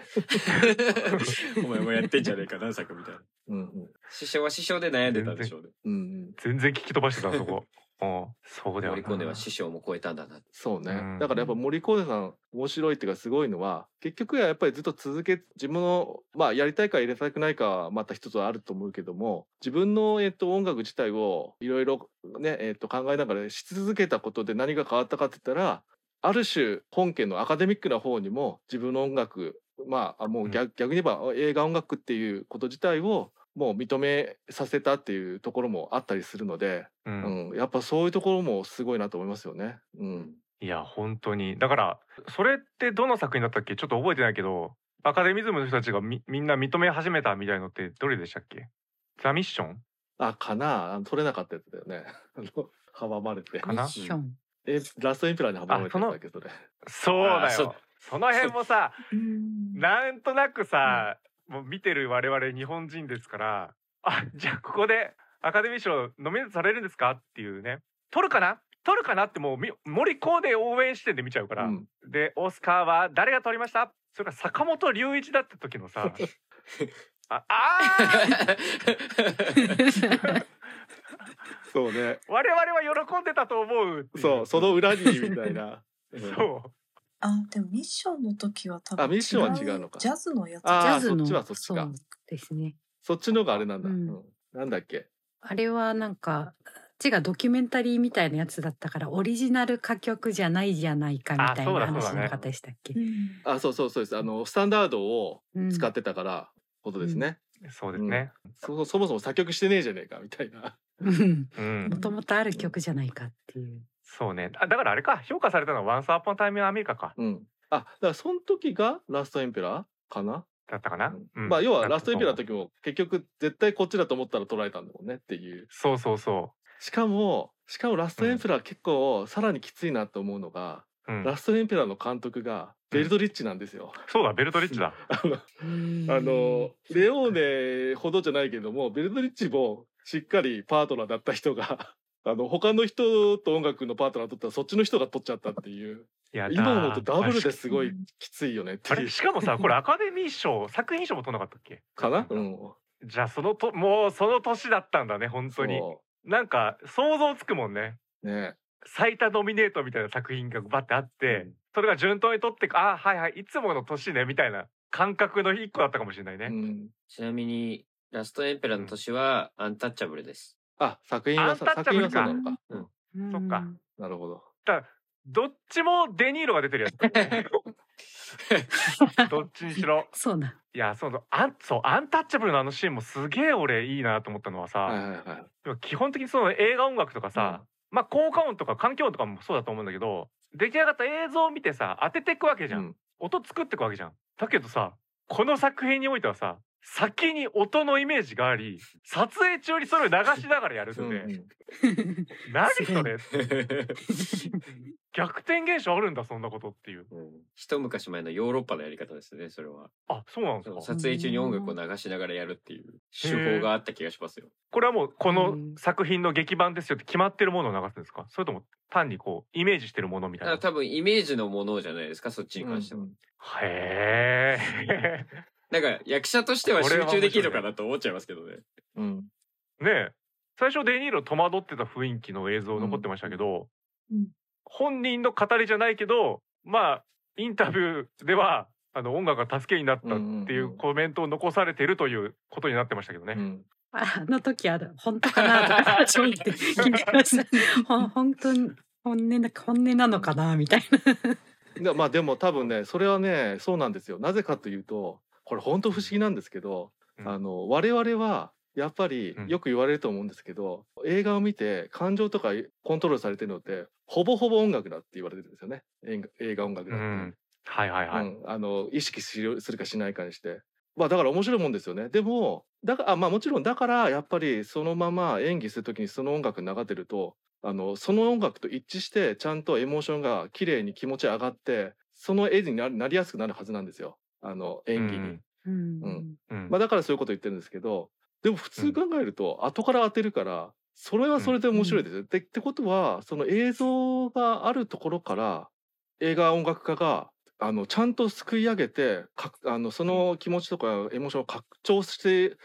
[SPEAKER 2] <laughs>
[SPEAKER 4] お前もやってんじゃねえか、何作みたいな。
[SPEAKER 2] うんうん
[SPEAKER 4] 師匠は師匠で悩んでたんでしょうね。
[SPEAKER 2] うんうん
[SPEAKER 1] 全然聞き飛ばしてたそこ。うん、そうだよな。
[SPEAKER 4] 盛り込んでは師匠も超えたんだな。
[SPEAKER 2] そうね、
[SPEAKER 1] うん
[SPEAKER 2] だからやっぱ森コーネさん面白いっていうかすごいのは結局はやっぱりずっと続け自分のまあやりたいか入れたくないかはまた一つはあると思うけども自分の、えっと、音楽自体をいろいろね、えっと、考えながらし続けたことで何が変わったかって言ったらある種本家のアカデミックな方にも自分の音楽まあもう逆,、逆に言えば映画音楽っていうこと自体をもう認めさせたっていうところもあったりするので、
[SPEAKER 1] うん。
[SPEAKER 2] うん、やっぱそういうところもすごいなと思いますよね。うん。
[SPEAKER 1] いや本当に。だからそれってどの作品だったっけ？ちょっと覚えてないけどアカデミズムの人たちがみみんな認め始めたみたいのってどれでしたっけ？ザ・ミッション？
[SPEAKER 2] あ、かな。取れなかったやつだよね。<laughs> あの阻まれて。
[SPEAKER 1] かな？
[SPEAKER 2] え、ラストエンペラーに阻まれてたっけ、それ。
[SPEAKER 1] そうだよ。その辺もさ <laughs>
[SPEAKER 3] うん。
[SPEAKER 1] なんとなくさ、もう見てる我々日本人ですからあじゃあここでアカデミー賞ノミネートされるんですか？っていうね取るかな？取るかな？ってもうみ森コーで応援視点で見ちゃうから、
[SPEAKER 2] うん。
[SPEAKER 1] でオスカーは誰が取りました？それから坂本龍一だった時のさああー！
[SPEAKER 2] そうね。<laughs>
[SPEAKER 1] 我々は喜んでたと思う。
[SPEAKER 2] そう、その裏に、みたいな。<laughs> うん。
[SPEAKER 1] そう
[SPEAKER 3] あ、でもミッションの時は多分
[SPEAKER 2] あミッションは違うのか
[SPEAKER 3] ジャズのやつ。
[SPEAKER 5] ジャズの
[SPEAKER 2] そっちはそっちか
[SPEAKER 5] ですね。
[SPEAKER 2] そっちのがあれなんだ。
[SPEAKER 5] う
[SPEAKER 2] うんんなんだっけ？
[SPEAKER 5] あれはなんか、あっちがドキュメンタリーみたいなやつだったから、オリジナル歌曲じゃないじゃないかみたい
[SPEAKER 1] あそう
[SPEAKER 5] な
[SPEAKER 1] だそうだね
[SPEAKER 5] 話なかったでしたっけ？
[SPEAKER 3] う。ん
[SPEAKER 2] あ、そうそうそうです。あの、スタンダードを
[SPEAKER 5] うん
[SPEAKER 2] 使ってたから、ことですね。
[SPEAKER 1] そうですね、
[SPEAKER 2] そそもそも作曲してねえじゃねえか、みたいな。
[SPEAKER 5] うん
[SPEAKER 1] うん
[SPEAKER 5] もともとある曲じゃないかっていう。
[SPEAKER 1] そうね。あだからあれか。評価されたのは「ワンスアポンタイムアメリカか。
[SPEAKER 2] うん。あ、だからその時がラストエンペラーかな、
[SPEAKER 1] だったかな、
[SPEAKER 2] うん。
[SPEAKER 1] うん。
[SPEAKER 2] まあ要はラストエンペラーの時も結局絶対こっちだと思ったら捉えたんだもんねっていう。
[SPEAKER 1] そうそうそ
[SPEAKER 2] しかも、しかもラストエンペラー結構さらにきついなと思うのが、
[SPEAKER 1] う、うん。
[SPEAKER 2] ラストエンペラーの監督がベルトリッチなんですよ。
[SPEAKER 1] そうだベルトリッチだ。<laughs>
[SPEAKER 2] あの、あの、レオーネほどじゃないけども、ベルトリッチもしっかりパートナーだった人が、あの、他の人と音楽のパートナー取ったらそっちの人が取っちゃったっていう。
[SPEAKER 1] いや
[SPEAKER 2] 今思うとダブル
[SPEAKER 1] で
[SPEAKER 2] ですごいきついよねっていう。
[SPEAKER 1] あれ？しかもさこれ <laughs> アカデミー賞作品賞も取んなかったっけ？
[SPEAKER 2] かな？うん。
[SPEAKER 1] じゃあそのともうその年だったんだね本当に。
[SPEAKER 2] そ
[SPEAKER 1] なんか想像つくもんね。
[SPEAKER 2] うね。
[SPEAKER 1] 最多ノミネートみたいな作品がバッてあって、
[SPEAKER 2] うん。
[SPEAKER 1] それが順当に取ってくあはいはいいつもの年ねみたいな感覚の一個だったかもしれないね、
[SPEAKER 2] うん。
[SPEAKER 4] ちなみに、ラストエンペラーの年はアンタッチャブルです。
[SPEAKER 2] あ、作品はさ
[SPEAKER 1] アンタッチャブルか
[SPEAKER 2] 作品はそうなのか。うん。
[SPEAKER 5] うん
[SPEAKER 1] そっか
[SPEAKER 2] なるほど。
[SPEAKER 1] だどっちもデニーロが出てるやつ <laughs> どっちにしろ
[SPEAKER 5] そうだ。
[SPEAKER 1] いやそうだアンそうアンタッチャブルのあのシーンもすげえ俺いいなと思ったのはさ、
[SPEAKER 2] はいはいはい。
[SPEAKER 1] でも基本的にその映画音楽とかさ、まあ効果音とか環境音とかもそうだと思うんだけど出来上がった映像を見てさ当てていくわけじゃん、
[SPEAKER 2] うん
[SPEAKER 1] 音作っていくわけじゃんだけどさこの作品においてはさ先に音のイメージがあり撮影中にそれを流しながらやるって、何それ？<laughs> 逆転現象あるんだそんなことっていう。
[SPEAKER 4] うん。一昔前のヨーロッパのやり方ですねそれは。
[SPEAKER 1] あそうなんですか？
[SPEAKER 4] 撮影中に音楽を流しながらやるっていう手法があった気がしますよ。
[SPEAKER 1] これはもうこの
[SPEAKER 5] うん。
[SPEAKER 1] 作品の劇版ですよって決まってるものを流すんですか？それとも単にこうイメージしてるものみたいな？
[SPEAKER 4] 多分イメージのものじゃないですかそっちに関しては、
[SPEAKER 2] うん
[SPEAKER 1] へえ <laughs>
[SPEAKER 4] なんか役者としては集中できるのかなと思っちゃいますけどね。
[SPEAKER 2] うん。
[SPEAKER 1] ねえ。最初デニーロ戸惑ってた雰囲気の映像残ってましたけど、
[SPEAKER 3] うん。
[SPEAKER 1] 本人の語りじゃないけどまあインタビューではあの音楽が助けになったっていうコメントを残されてるということになってましたけどね。
[SPEAKER 2] うん。
[SPEAKER 5] あの時ある本当かなとか正直聞いてました。<laughs> ほん本当に本音な本音なのかなみたいな。
[SPEAKER 2] でまあでも多分ねそれはねそうなんですよ。なぜかというとこれ本当不思議なんですけど、
[SPEAKER 1] うん
[SPEAKER 2] あの我々はやっぱり
[SPEAKER 1] うん
[SPEAKER 2] よく言われると思うんですけど、映画を見て感情とかコントロールされてるのってほぼほぼ音楽だって言われてるんですよね映画音楽だって、
[SPEAKER 1] うん、はいはいはい。
[SPEAKER 2] うん、あの意識するかしないかにして。まあだから面白いもんですよね。でもだからあまあもちろんだからやっぱりそのまま演技するときにその音楽流ってるとあのその音楽と一致してちゃんとエモーションが綺麗に気持ち上がってその絵にななりやすくなるはずなんですよ。あの演技に。
[SPEAKER 1] うん。
[SPEAKER 5] うん。
[SPEAKER 1] うん。
[SPEAKER 2] まあだからそういうこと言ってるんですけどでも普通考えると後から当てるからそれはそれで面白いです。よ。でってことはその映像があるところから映画音楽家があのちゃんとすくい上げてかあのその気持ちとかエモーションを拡張して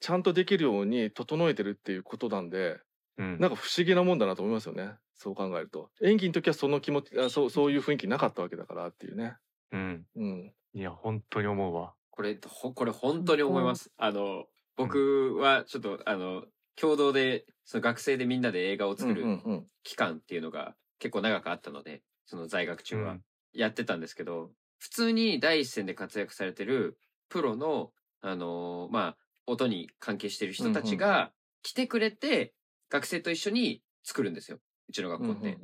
[SPEAKER 2] ちゃんとできるように整えてるっていうことなんで
[SPEAKER 1] うん。
[SPEAKER 2] なんか不思議なもんだなと思いますよね。そう考えると。演技の時はその気持ちあそうそういう雰囲気なかったわけだからっていうね。
[SPEAKER 1] うん、
[SPEAKER 2] うん
[SPEAKER 1] いや本当に思うわ。
[SPEAKER 4] これほこれ本当に思います。あの僕はちょっとあの共同でその学生でみんなで映画を作
[SPEAKER 2] うん
[SPEAKER 4] る
[SPEAKER 2] うん。
[SPEAKER 4] 期間っていうのが結構長くあったのでその在学中は
[SPEAKER 1] うん。
[SPEAKER 4] やってたんですけど、普通に第一線で活躍されてるプロのあのーまあ音に関係してる人たちが来てくれて学生と一緒に作るんですよ。うちの学校って。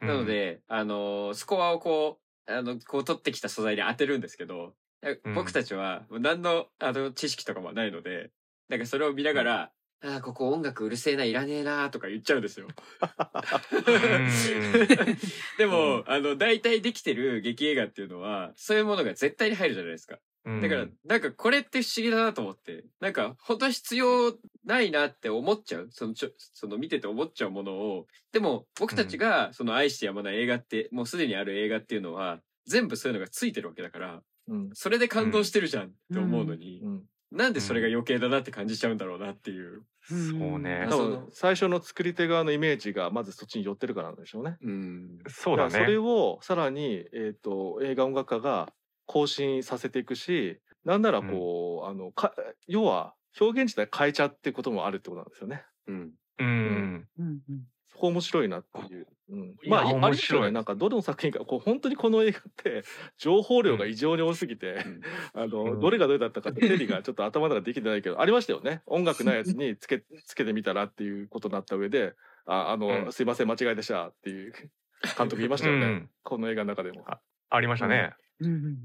[SPEAKER 4] なの、で、あのースコアをこう、あの、こう取ってきた素材に当てるんですけど、
[SPEAKER 1] うん
[SPEAKER 4] 僕たちは何の、あの、知識とかもないので、なんかそれを見ながら、ああ、ここ音楽うるせえな、いらねえな、とか言っちゃうんですよ。<laughs> でも、あの、大体できてる劇映画っていうのは、そういうものが絶対に入るじゃないですか。
[SPEAKER 1] うん
[SPEAKER 4] だから、なんかこれって不思議だなと思って、なんか本当は必要ないなって思っちゃう。そのちょ、その見てて思っちゃうものを、でも僕たちがその愛してやまない映画って、もうすでにある映画っていうのは、全部そういうのがついてるわけだから、
[SPEAKER 2] うん
[SPEAKER 4] それで感動してるじゃんって思うのに、
[SPEAKER 2] うん
[SPEAKER 4] なんでそれが余計だなって感じちゃうんだろうなっていう。
[SPEAKER 1] そうね
[SPEAKER 2] 最初の作り手側のイメージがまずそっちに寄ってるからなんでしょうね。
[SPEAKER 4] うん。
[SPEAKER 1] そうだ
[SPEAKER 2] からそれ
[SPEAKER 1] ね。
[SPEAKER 2] をさらに、えー、と映画音楽家が更新させていくしなんならこう、あのか要は表現自体変えちゃうってこともあるってことなんですよね。
[SPEAKER 4] うん。
[SPEAKER 1] うん。
[SPEAKER 5] うん。うん
[SPEAKER 2] そこ面白いなっていう。うん、まあ
[SPEAKER 1] 面白い。
[SPEAKER 2] よね。なんかどの作品かこう本当にこの映画って情報量が異常に多すぎて、<laughs> あの、
[SPEAKER 1] うん。
[SPEAKER 2] どれがどれだったかって整理がちょっと頭の中でできてないけどありましたよね。音楽ないやつにつけ <laughs> つけてみたらっていうことになった上で「ああの、
[SPEAKER 1] うん。
[SPEAKER 2] すいません間違いでした」っていう <laughs> 監督言いましたよね、
[SPEAKER 1] うん。
[SPEAKER 2] この映画の中でも。
[SPEAKER 1] ありましたね。
[SPEAKER 5] うんうん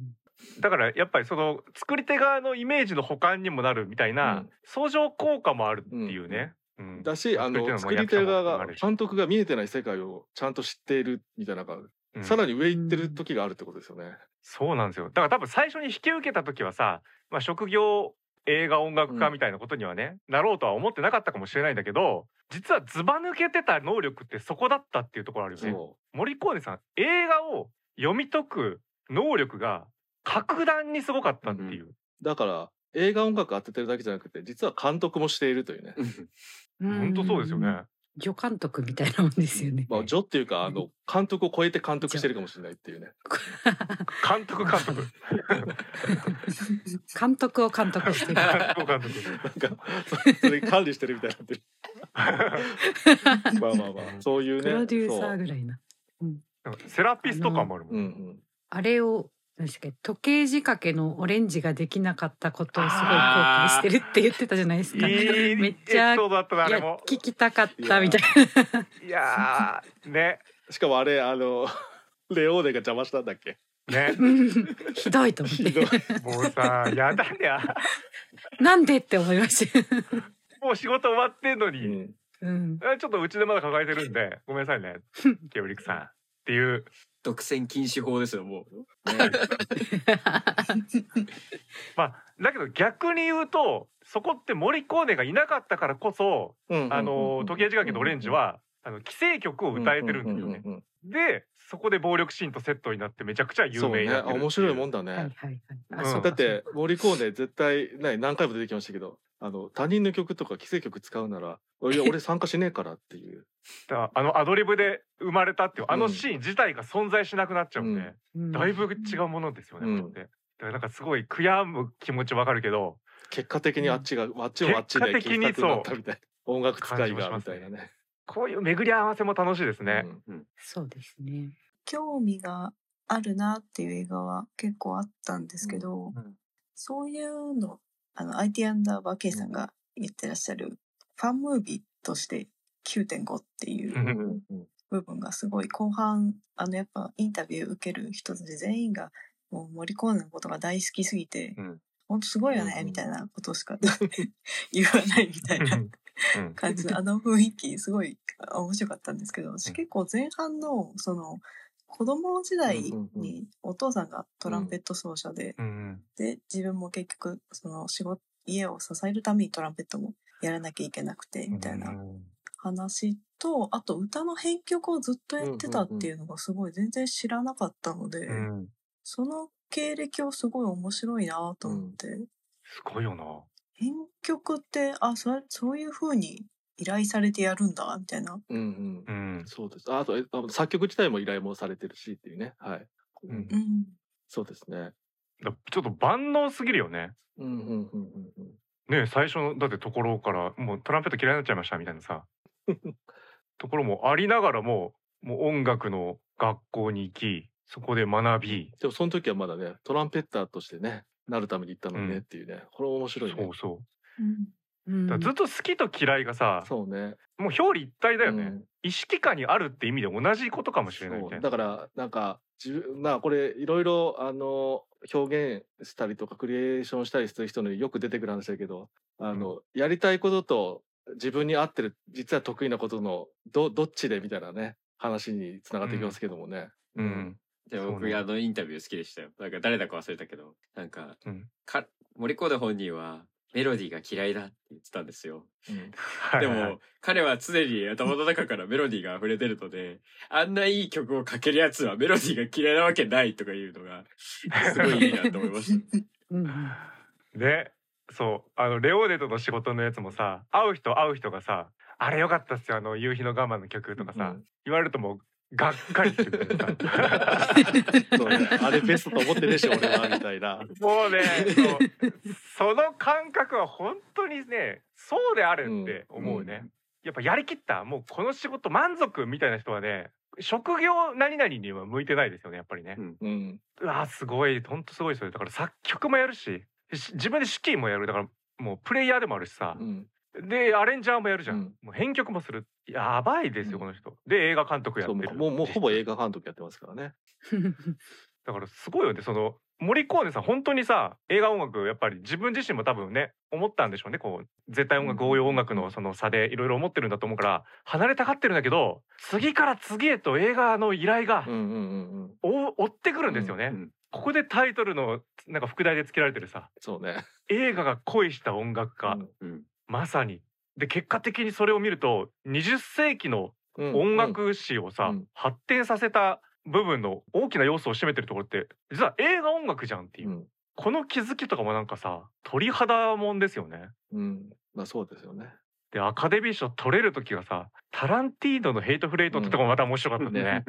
[SPEAKER 1] だからやっぱりその作り手側のイメージの補完にもなるみたいな
[SPEAKER 2] うん
[SPEAKER 1] 相乗効果もあるっていうね。うん
[SPEAKER 2] だしあの作り手側が監督が見えてない世界をちゃんと知っているみたいなのが、
[SPEAKER 1] うん
[SPEAKER 2] さらに上行ってる時があるってことですよね。
[SPEAKER 1] そうなんですよ。だから多分最初に引き受けた時はさ、まあ、職業映画音楽家みたいなことにはね、なろうとは思ってなかったかもしれないんだけど実はずば抜けてた能力ってそこだったっていうところあるよね。
[SPEAKER 2] そ
[SPEAKER 1] 森コーネさん映画を読み解く能力が格段にすごかったっていう。
[SPEAKER 2] うだから映画音楽当ててるだけじゃなくて実は監督もしているというね。
[SPEAKER 5] うん
[SPEAKER 1] 本当そうですよね。
[SPEAKER 5] 助監督みたいなもんですよね。
[SPEAKER 2] まあ助っていうかあの監督を超えて監督してるかもしれないっていうね。
[SPEAKER 1] 監督監督 <laughs>
[SPEAKER 5] 監督を監督してる。
[SPEAKER 1] 監督監督。
[SPEAKER 2] なんかそそれ管理してるみたいになってる。<laughs> まあまあまあそういうね。
[SPEAKER 5] プロデューサーぐらいな。
[SPEAKER 1] セラピスト感もあるもん。
[SPEAKER 2] うんうん。
[SPEAKER 5] あれを何でしたっけ時計仕掛けのオレンジができなかったことをすごい後悔してるって言ってたじゃないですか。
[SPEAKER 1] いい
[SPEAKER 5] めっちゃいや
[SPEAKER 1] れも。
[SPEAKER 5] 聞きたかったみたい
[SPEAKER 1] いやーね
[SPEAKER 2] しかもあれあの <laughs> レオーネが邪魔したんだっけ？
[SPEAKER 1] ね
[SPEAKER 5] うんひどいと思って。
[SPEAKER 1] もうさやだね
[SPEAKER 5] なんでって思いました。
[SPEAKER 1] もう仕事終わってんのに、
[SPEAKER 2] うん
[SPEAKER 5] うん。
[SPEAKER 1] あちょっとうちでまだ抱えてるんでごめんなさいねケオリクさんっていう
[SPEAKER 4] 独占禁止法ですよもう。<laughs>
[SPEAKER 1] まあだけど逆に言うとそこってモリコーネがいなかったからこそ
[SPEAKER 2] うん
[SPEAKER 1] あの時計仕掛けのオレンジはあの規制曲を歌えてるんですよね。
[SPEAKER 2] うんうんうん
[SPEAKER 1] でそこで暴力シーンとセットになってめちゃくちゃ有名になってるってう。
[SPEAKER 2] 面白いもんだね、
[SPEAKER 5] はいはいはい。あ
[SPEAKER 1] うん。
[SPEAKER 5] そうか
[SPEAKER 2] だって森コーネ絶対ね何回も出てきましたけどあの他人の曲とか規制曲使うなら「いや <laughs> 俺参加しねえから」っていう。
[SPEAKER 1] だあのアドリブで生まれたっていうあのシーン自体が存在しなくなっちゃうんで、
[SPEAKER 5] うん。
[SPEAKER 1] だいぶ違うものですよね、
[SPEAKER 2] うん。
[SPEAKER 1] だからなんかすごい悔やむ気持ちわかるけど
[SPEAKER 2] 結果的にあっちが、あっちもあっちで
[SPEAKER 1] 結果的に
[SPEAKER 2] 聴きたくなったみたいな。音楽使いがみたいなね。
[SPEAKER 1] こういう巡り合わせも楽しいですね。
[SPEAKER 5] そうですね。
[SPEAKER 3] 興味があるなっていう映画は結構あったんですけど、
[SPEAKER 1] うん
[SPEAKER 3] そういうの、あの、IT アンダーバー K さんが言ってらっしゃる、ファンムービーとして9.5っていう
[SPEAKER 1] うん
[SPEAKER 2] うんうん。
[SPEAKER 3] 部分がすごい後半、あの、やっぱインタビュー受ける人たち全員が、もう森コーネのことが大好きすぎて、
[SPEAKER 1] うん。
[SPEAKER 3] ほんとすごいよね、
[SPEAKER 2] うんうん。
[SPEAKER 3] みたいなことしか <laughs> 言わないみたいな
[SPEAKER 1] うん
[SPEAKER 3] 感じのあの雰囲気すごいあ面白かったんですけど私結構前半のその子供時代
[SPEAKER 2] うんうん
[SPEAKER 3] にお父さんがトランペット奏者で、
[SPEAKER 1] うん。
[SPEAKER 3] で自分も結局その仕事家を支えるためにトランペットもやらなきゃいけなくてみたいな話とあと歌の編曲をずっとやってたっていうのがすごい全然知らなかったので、
[SPEAKER 1] うん。
[SPEAKER 3] その経歴をすごい面白いなと思って、
[SPEAKER 1] すごいよな。
[SPEAKER 3] 編曲ってあそそういう風に依頼されてやるんだみたいな
[SPEAKER 2] うんうん
[SPEAKER 1] うん
[SPEAKER 2] そうです。ああと作曲自体も依頼もされてるしっていうね。はい。
[SPEAKER 1] うん
[SPEAKER 3] うん
[SPEAKER 2] そうですね。
[SPEAKER 1] だちょっと万能すぎるよね。
[SPEAKER 2] うんうんうんうんうん。
[SPEAKER 1] ね最初のだってところからもうトランペット嫌いになっちゃいましたみたいなさ <laughs> ところもありながらももう音楽の学校に行きそこで学び
[SPEAKER 2] でもその時はまだねトランペッターとしてねなるために行ったのにね
[SPEAKER 1] うん。
[SPEAKER 2] っていうね。これ面白いね。
[SPEAKER 1] そうそう。
[SPEAKER 3] うん。
[SPEAKER 5] うん
[SPEAKER 1] だからずっと好きと嫌いがさ
[SPEAKER 2] そうね。
[SPEAKER 1] もう表裏一体だよね、
[SPEAKER 2] うん。
[SPEAKER 1] 意識下にあるって意味で同じことかもしれないみた
[SPEAKER 2] そ
[SPEAKER 1] いう。な
[SPEAKER 2] だからなんか自分まあこれいろいろあの表現したりとかクリエーションしたりする人によく出てくる話だけどあの、やりたいことと自分に合ってる実は得意なことのどどっちでみたいなね話につながっていきますけどもね。
[SPEAKER 1] うん
[SPEAKER 4] で
[SPEAKER 1] そうね
[SPEAKER 4] 僕あのインタビュー好きでしたよ。なんか誰だか忘れたけど、なんか、
[SPEAKER 1] うん
[SPEAKER 4] か森コーダ本人はメロディーが嫌いだって言ってたんですよ。
[SPEAKER 2] うん
[SPEAKER 4] で <laughs>
[SPEAKER 1] はいはいはい
[SPEAKER 4] も彼は常に頭の中からメロディーが溢れてるので、あんないい曲をかけるやつはメロディーが嫌いなわけないとかいうのが、<laughs> すごいいいなと思いました。
[SPEAKER 1] でそうあのレオーネとの仕事のやつもさ会う人会う人がさ「あれよかったっすよあの夕日の我慢の曲」とかさ、
[SPEAKER 2] うん
[SPEAKER 1] 言われるともうがっかりするみたいなさ <laughs>
[SPEAKER 2] そうね。あれベストと思ってねえし俺はみたいな。
[SPEAKER 1] もうね <laughs> その感覚は本当にねそうであるって思うね、
[SPEAKER 2] うん。
[SPEAKER 1] やっぱやりきったもうこの仕事満足みたいな人はね職業何々には向いてないですよねやっぱりね、
[SPEAKER 4] うん。
[SPEAKER 2] うん。
[SPEAKER 1] うわーすごい本当すごいですよだから作曲もやるしし自分で指揮もやる。だからもうプレイヤーでもあるしさ。
[SPEAKER 2] う、ん
[SPEAKER 1] でアレンジャーもやるじゃん、
[SPEAKER 2] うん。
[SPEAKER 1] もう編曲もする。やばいですよ
[SPEAKER 2] うん。
[SPEAKER 1] この人。で映画監督やってる。
[SPEAKER 2] もうもうほぼ映画監督やってますからね。<laughs>
[SPEAKER 1] だからすごいよね。その森コーネさん本当にさ映画音楽やっぱり自分自身も多分ね思ったんでしょうね。こう絶対音楽
[SPEAKER 2] うん。
[SPEAKER 1] 応用音楽のその差でいろいろ思ってるんだと思うから離れたがってるんだけど次から次へと映画の依頼が
[SPEAKER 2] うんうんうんうん。
[SPEAKER 1] 追ってくるんですよね、
[SPEAKER 4] うん
[SPEAKER 1] ここでタイトルのなんか副題でつけられてるさ。
[SPEAKER 2] そうね。
[SPEAKER 1] 映画が恋した音楽家、
[SPEAKER 2] うん
[SPEAKER 1] まさにで結果的にそれを見ると20世紀の
[SPEAKER 2] うん
[SPEAKER 1] 音楽史をさ、
[SPEAKER 2] うん
[SPEAKER 1] 発展させた部分の大きな要素を占めてるところって実は映画音楽じゃんっていう、
[SPEAKER 2] うん
[SPEAKER 1] この気づきとかもなんかさ鳥肌もんですよね。
[SPEAKER 2] うん。まあそうですよね。
[SPEAKER 1] でアカデミー賞取れる時がさタランティーノの「ヘイト・フレイト」ってとこもまた面白かったんでね。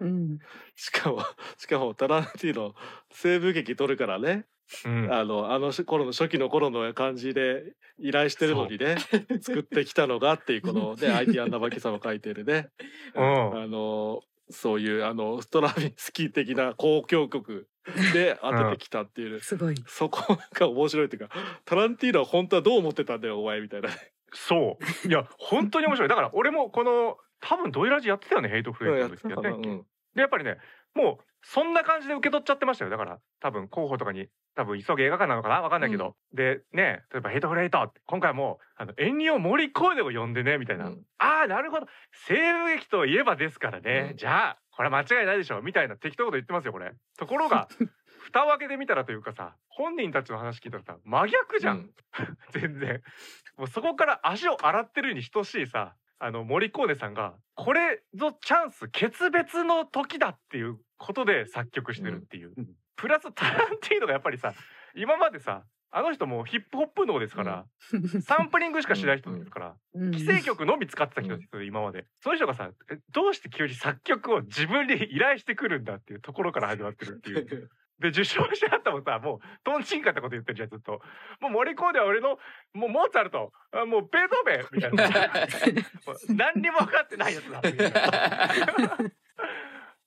[SPEAKER 5] うん <laughs>
[SPEAKER 2] しかもしかもタランティーノ西部劇撮るからね、
[SPEAKER 1] うん。<laughs>
[SPEAKER 2] あのあの頃の初期の頃の感じで依頼してるのにね <laughs> 作ってきたのがっていうこのね IT アンダーバキさんが書いてるね。
[SPEAKER 1] うん。
[SPEAKER 2] あのそういうあのストラビンスキー的な交響曲で当ててきたっていう、
[SPEAKER 5] すごい。
[SPEAKER 2] そこが面白いっていうかタランティーノは本当はどう思ってたんだよお前みたいな。
[SPEAKER 1] そう。いや本当に面白い。だから俺もこの多分ドイラジやってたよね「ヘイト・フレイト」の時やってたっけ
[SPEAKER 2] うん。
[SPEAKER 1] でやっぱりねもうそんな感じで受け取っちゃってましたよ。だから多分候補とかに多分急げ映画館なのかな？わかんないけど、でね例えば「ヘイトフレイト」って今回はもうあのエンニオ森コーデを呼んでねみたいな、
[SPEAKER 2] うん。
[SPEAKER 1] ああなるほど。西部劇といえばですからね、
[SPEAKER 2] うん。
[SPEAKER 1] じゃあこれは間違いないでしょみたいな適当なこと言ってますよこれ。ところが <laughs> 蓋を開けてみたらというかさ本人たちの話聞いたらさ真逆じゃん、
[SPEAKER 2] うん。<laughs>
[SPEAKER 1] 全然。もうそこから足を洗ってるに等しいさあの森コーネさんがこれぞチャンス決別の時だっていうことで作曲してるっていう、
[SPEAKER 4] うん
[SPEAKER 1] プラスタランティーノがやっぱりさ今までさあの人もヒップホップ脳ですから、サンプリングしかしない人ですから、
[SPEAKER 5] うん。
[SPEAKER 1] 既成曲のみ使ってた人ですよ今まで。その人がさえどうして急に作曲を自分に依頼してくるんだっていうところから始まってるっていう。<laughs> で受賞者あったもさもうとんちんかったこと言ってるじゃんずっと。もう森コーデは俺のもうモーツァルト。あもうベートーベンみたいな。何にも分かってないやつだ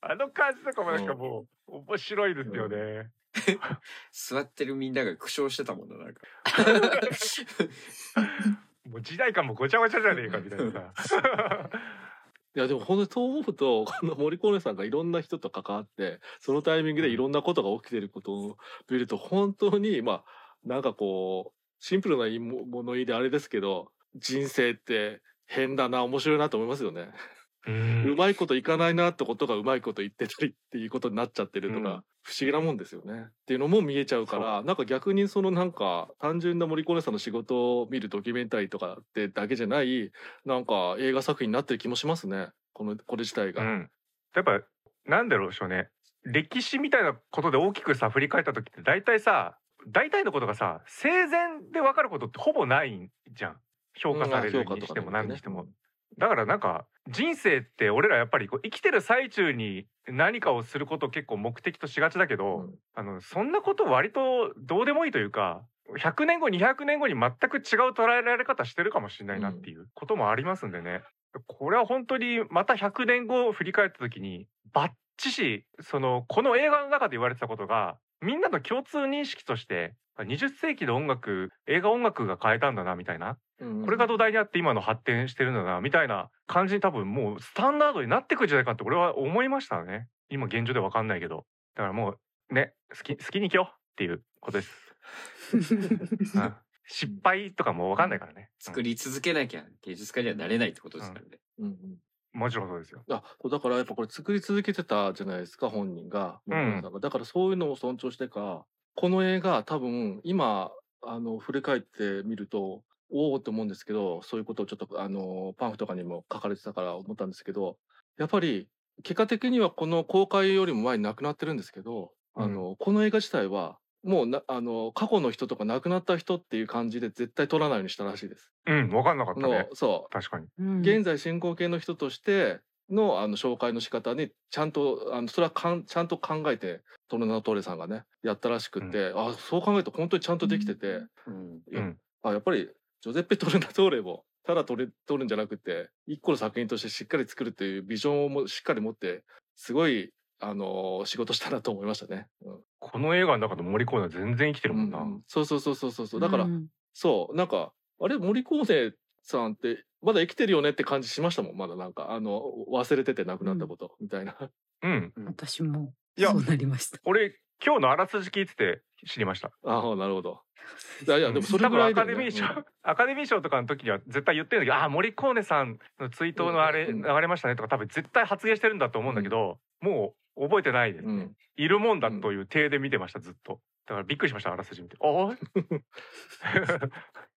[SPEAKER 1] あの感じとかもなんかもう面白いですよね。
[SPEAKER 4] 座ってるみんなが苦笑してたもんななんか。<laughs>
[SPEAKER 1] もう時代感もごちゃごちゃじゃねえかみたいなさ。
[SPEAKER 2] いやでも本当にそう思うとこの森コーネさんがいろんな人と関わってそのタイミングでいろんなことが起きてることを見ると本当にまあなんかこうシンプルな物言いであれですけど人生って変だな面白いなと思いますよね。
[SPEAKER 1] う
[SPEAKER 2] うんまいこといかないなってことがうまいこと言ってたりっていうことになっちゃってるとか、
[SPEAKER 1] うん。
[SPEAKER 2] 不思議なもんですよね。っていうのも見えちゃうからなんか逆にそのなんか単純な森コーネさんの仕事を見るドキュメンタリーとかってだけじゃないなんか映画作品になってる気もしますね。このこれ自体が。
[SPEAKER 1] うん、やっぱなんだろうしょうね。歴史みたいなことで大きくさ振り返った時って大体さ大体のことがさ生前で分かることってほぼないんじゃん。評価されるにしても何にしても。だからなんか人生って俺らやっぱりこう生きてる最中に何かをすることを結構目的としがちだけど、
[SPEAKER 2] うん
[SPEAKER 1] あのそんなこと割とどうでもいいというか100年後200年後に全く違う捉えられ方してるかもしれないなっていうこともありますんでね。これは本当にまた100年後を振り返った時にバッチシそのこの映画の中で言われてたことがみんなの共通認識として20世紀の音楽映画音楽が変えたんだなみたいな
[SPEAKER 2] うん。
[SPEAKER 1] これが土台にあって今の発展してるんだなみたいな感じに多分もうスタンダードになってくるんじゃないかって俺は思いましたね。今現状でわかんないけど。だからもうね好き好きに生きようっていうことです、<laughs> うん。失敗とかもわかんないからね、
[SPEAKER 4] 作り続けなきゃ芸術家にはなれないってことですからね。
[SPEAKER 2] うん。うん
[SPEAKER 1] もちろんそうですよ。
[SPEAKER 2] あだからやっぱこれ作り続けてたじゃないですか本人が,、
[SPEAKER 1] うん。
[SPEAKER 2] だからそういうのを尊重してかこの映画多分今あの振り返ってみるとおおって思うんですけどそういうことをちょっとあのパンフとかにも書かれてたから思ったんですけどやっぱり結果的にはこの公開よりも前に亡くなってるんですけど、あのこの映画自体はもうなあの過去の人とか亡くなった人っていう感じで絶対撮らないようにしたらしいです。
[SPEAKER 1] うんわかんなかった
[SPEAKER 2] の
[SPEAKER 1] ね
[SPEAKER 2] そう。
[SPEAKER 1] 確かに。<laughs>
[SPEAKER 5] うん。
[SPEAKER 2] 現在進行形の人としてのあの紹介の仕方にちゃんとあのそれはかんちゃんと考えてトルナドトーレさんがねやったらしくって、あそう考えると本当にちゃんとできてて、
[SPEAKER 4] うん。
[SPEAKER 1] うん。
[SPEAKER 2] あやっぱりジョゼッペ・トルナトーレもただ撮れ撮るんじゃなくて一個の作品としてしっかり作るっていうビジョンをもしっかり持ってすごいあの仕事したなと思いましたね。うん。
[SPEAKER 1] この映画の中の森コーナー全然生きてるもんな、
[SPEAKER 2] うんそうそうそうそうそうそう。だから、
[SPEAKER 5] うん
[SPEAKER 2] そう。なんかあれ森コーネさんってまだ生きてるよねって感じしましたもん。まだなんかあの忘れてて亡くなったこと、みたいな。
[SPEAKER 1] うん。
[SPEAKER 5] 私も
[SPEAKER 1] いや
[SPEAKER 5] そうなりました。
[SPEAKER 1] 俺今日のあらすじ聞いてて知りました。
[SPEAKER 2] ああなるほど。いやいやでもそれぐらい
[SPEAKER 1] 多分アカデミー賞、アカデミー賞とかの時には絶対言ってるんだけどああ森コーネさんの追悼のあれ、
[SPEAKER 2] うん。
[SPEAKER 1] 流れましたねとか多分絶対発言してるんだと思うんだけど、もう覚えてないですね、
[SPEAKER 2] うん。
[SPEAKER 1] いるもんだという体で見てましたずっと。だからびっくりしましたあらすじ見て。<laughs> あれ <laughs>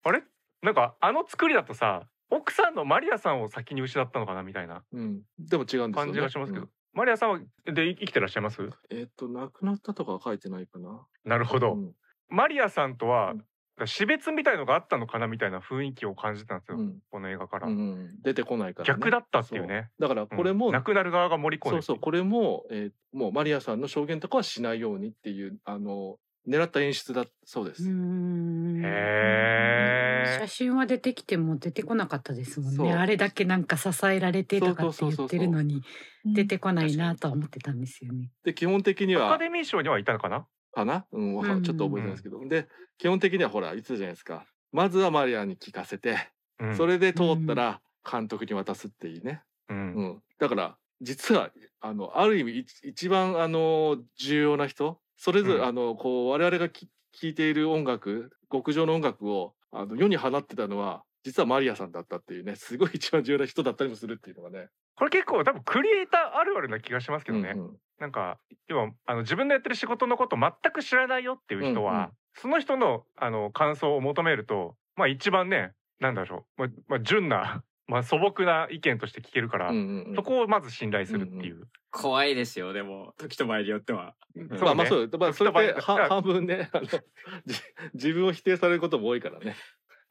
[SPEAKER 1] あれ？なんかあの作りだとさ奥さんのマリアさんを先に失ったのかなみたいな
[SPEAKER 2] うん、でも違うんですよね。
[SPEAKER 1] 感じがしますけど、
[SPEAKER 2] うん
[SPEAKER 1] マリアさんはで生きてらっしゃいます？
[SPEAKER 2] えっと亡くなったとかは書いてないかな。
[SPEAKER 1] なるほど、
[SPEAKER 2] うん。
[SPEAKER 1] マリアさんとは
[SPEAKER 2] うん。
[SPEAKER 1] 死別みたいのがあったのかなみたいな雰囲気を感じたんですよ、
[SPEAKER 2] うん。
[SPEAKER 1] この映画から、
[SPEAKER 2] うんうん。出てこないから、ね。
[SPEAKER 1] 逆だったっていうね。
[SPEAKER 2] だからこれも、
[SPEAKER 1] うん亡くなる側が盛り込んで
[SPEAKER 2] そうそう。これも、えーもうマリアさんの証言とかはしないようにっていうあの狙った演出だそうです。
[SPEAKER 5] うん。
[SPEAKER 1] へー。
[SPEAKER 5] 写真は出てきても出てこなかったですもん
[SPEAKER 2] そう。
[SPEAKER 5] ね。あれだけなんか支えられてとかって言ってるのに出てこないな
[SPEAKER 4] 確
[SPEAKER 5] とは思ってたんですよね。
[SPEAKER 2] で基本的に
[SPEAKER 1] アカ
[SPEAKER 2] は
[SPEAKER 1] デミー賞にはいたのかな？
[SPEAKER 2] かな、うん、わか
[SPEAKER 5] うん
[SPEAKER 2] ちょっと覚えてないですけど、で基本的にはほら言ってたじゃないですか。まずはマリアに聞かせて、
[SPEAKER 1] うん。
[SPEAKER 2] それで通ったら監督に渡すっていうね、
[SPEAKER 1] う
[SPEAKER 2] うん。ん、だから実はあのある意味い一番あの重要な人それぞれ、
[SPEAKER 1] うん
[SPEAKER 2] あのこう我々がき聴いている音楽極上の音楽をあの世に放ってたのは実はマリアさんだったっていうねすごい一番重要な人だったりもするっていうのがね。
[SPEAKER 1] これ結構多分クリエイターあるあるな気がしますけどね。
[SPEAKER 2] うんうん
[SPEAKER 1] なんか要はあの自分のやってる仕事のこと全く知らないよっていう人は、
[SPEAKER 2] うんうん
[SPEAKER 1] その人のあの感想を求めるとまあ一番ねなんだろう、まあまあ、純な、まあ、素朴な意見として聞けるから、
[SPEAKER 2] うんうんうん
[SPEAKER 1] そこをまず信頼するっていう。
[SPEAKER 4] 怖いですよでも時と場合によっては。
[SPEAKER 1] そう
[SPEAKER 2] まあまあそうまあそれで半分ねあのじ自分を否定されることも多いからね。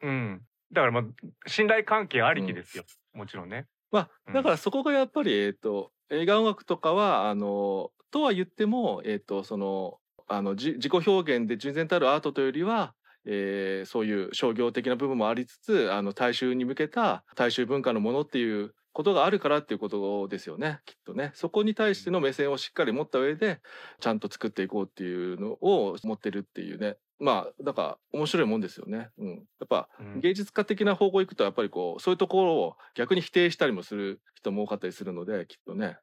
[SPEAKER 1] うん。だからまあ信頼関係ありきですよ。もちろんね。
[SPEAKER 2] ま
[SPEAKER 1] うん
[SPEAKER 2] あだからそこがやっぱりえっ、と映画音楽とかはあのとは言ってもえっ、とそのあのじ自己表現で純然たるアートというよりは、えーそういう商業的な部分もありつつあの大衆に向けた大衆文化のものっていうことがあるからっていうことですよねきっとねそこに対しての目線をしっかり持った上でちゃんと作っていこうっていうのを持ってるっていうねまあだから面白いもんですよね。うん、やっぱ
[SPEAKER 1] うん
[SPEAKER 2] 芸術家的な方向行くとやっぱりこうそういうところを逆に否定したりもする人も多かったりするのできっとね。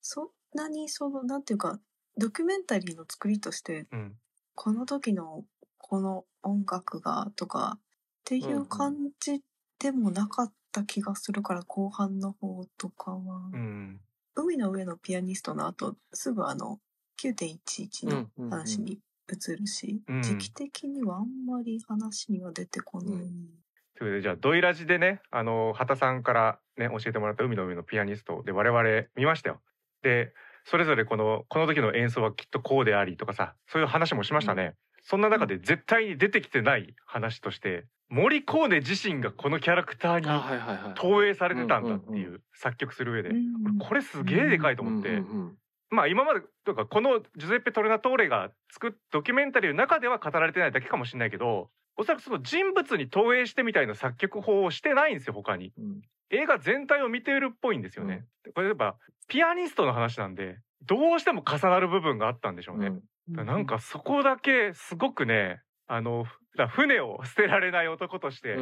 [SPEAKER 3] そんなにそのなんていうかドキュメンタリーの作りとして
[SPEAKER 1] うん。
[SPEAKER 3] この時のこの音楽がとかってい
[SPEAKER 2] んう
[SPEAKER 3] うん感じでもなかった気がするから後半の方とかは、
[SPEAKER 1] うん。
[SPEAKER 3] 海の上のピアニストの後すぐあの9.11の
[SPEAKER 2] うん
[SPEAKER 3] 話に移るし、
[SPEAKER 1] うん
[SPEAKER 3] 時期的にはあんまり話には出てこない。
[SPEAKER 2] うん
[SPEAKER 1] ということでじゃあドイラジでねあの畑さんからね教えてもらった海の上のピアニストで我々見ましたよ。でそれぞれこのこの時の演奏はきっとこうでありとかさそういう話もしましたね。そんな中で絶対に出てきてない話として森コーネ自身がこのキャラクターに。投影されてたんだって
[SPEAKER 2] うん
[SPEAKER 1] いう作曲する上で
[SPEAKER 3] うん
[SPEAKER 1] これすげえでかいと思って。
[SPEAKER 2] うんうんうん
[SPEAKER 1] まあ今までというかこのジュゼッペ・トルナトーレが作っドキュメンタリーの中では語られてないだけかもしれないけどおそらくその人物に投影してみたいな作曲法をしてないんですよ他に。
[SPEAKER 2] うん。
[SPEAKER 1] 映画全体を見ているっぽいんですよね、これやっぱピアニストの話なんでどうしても重なる部分があったんでしょうね、だからなんかそこだけすごくねあの船を捨てられない男として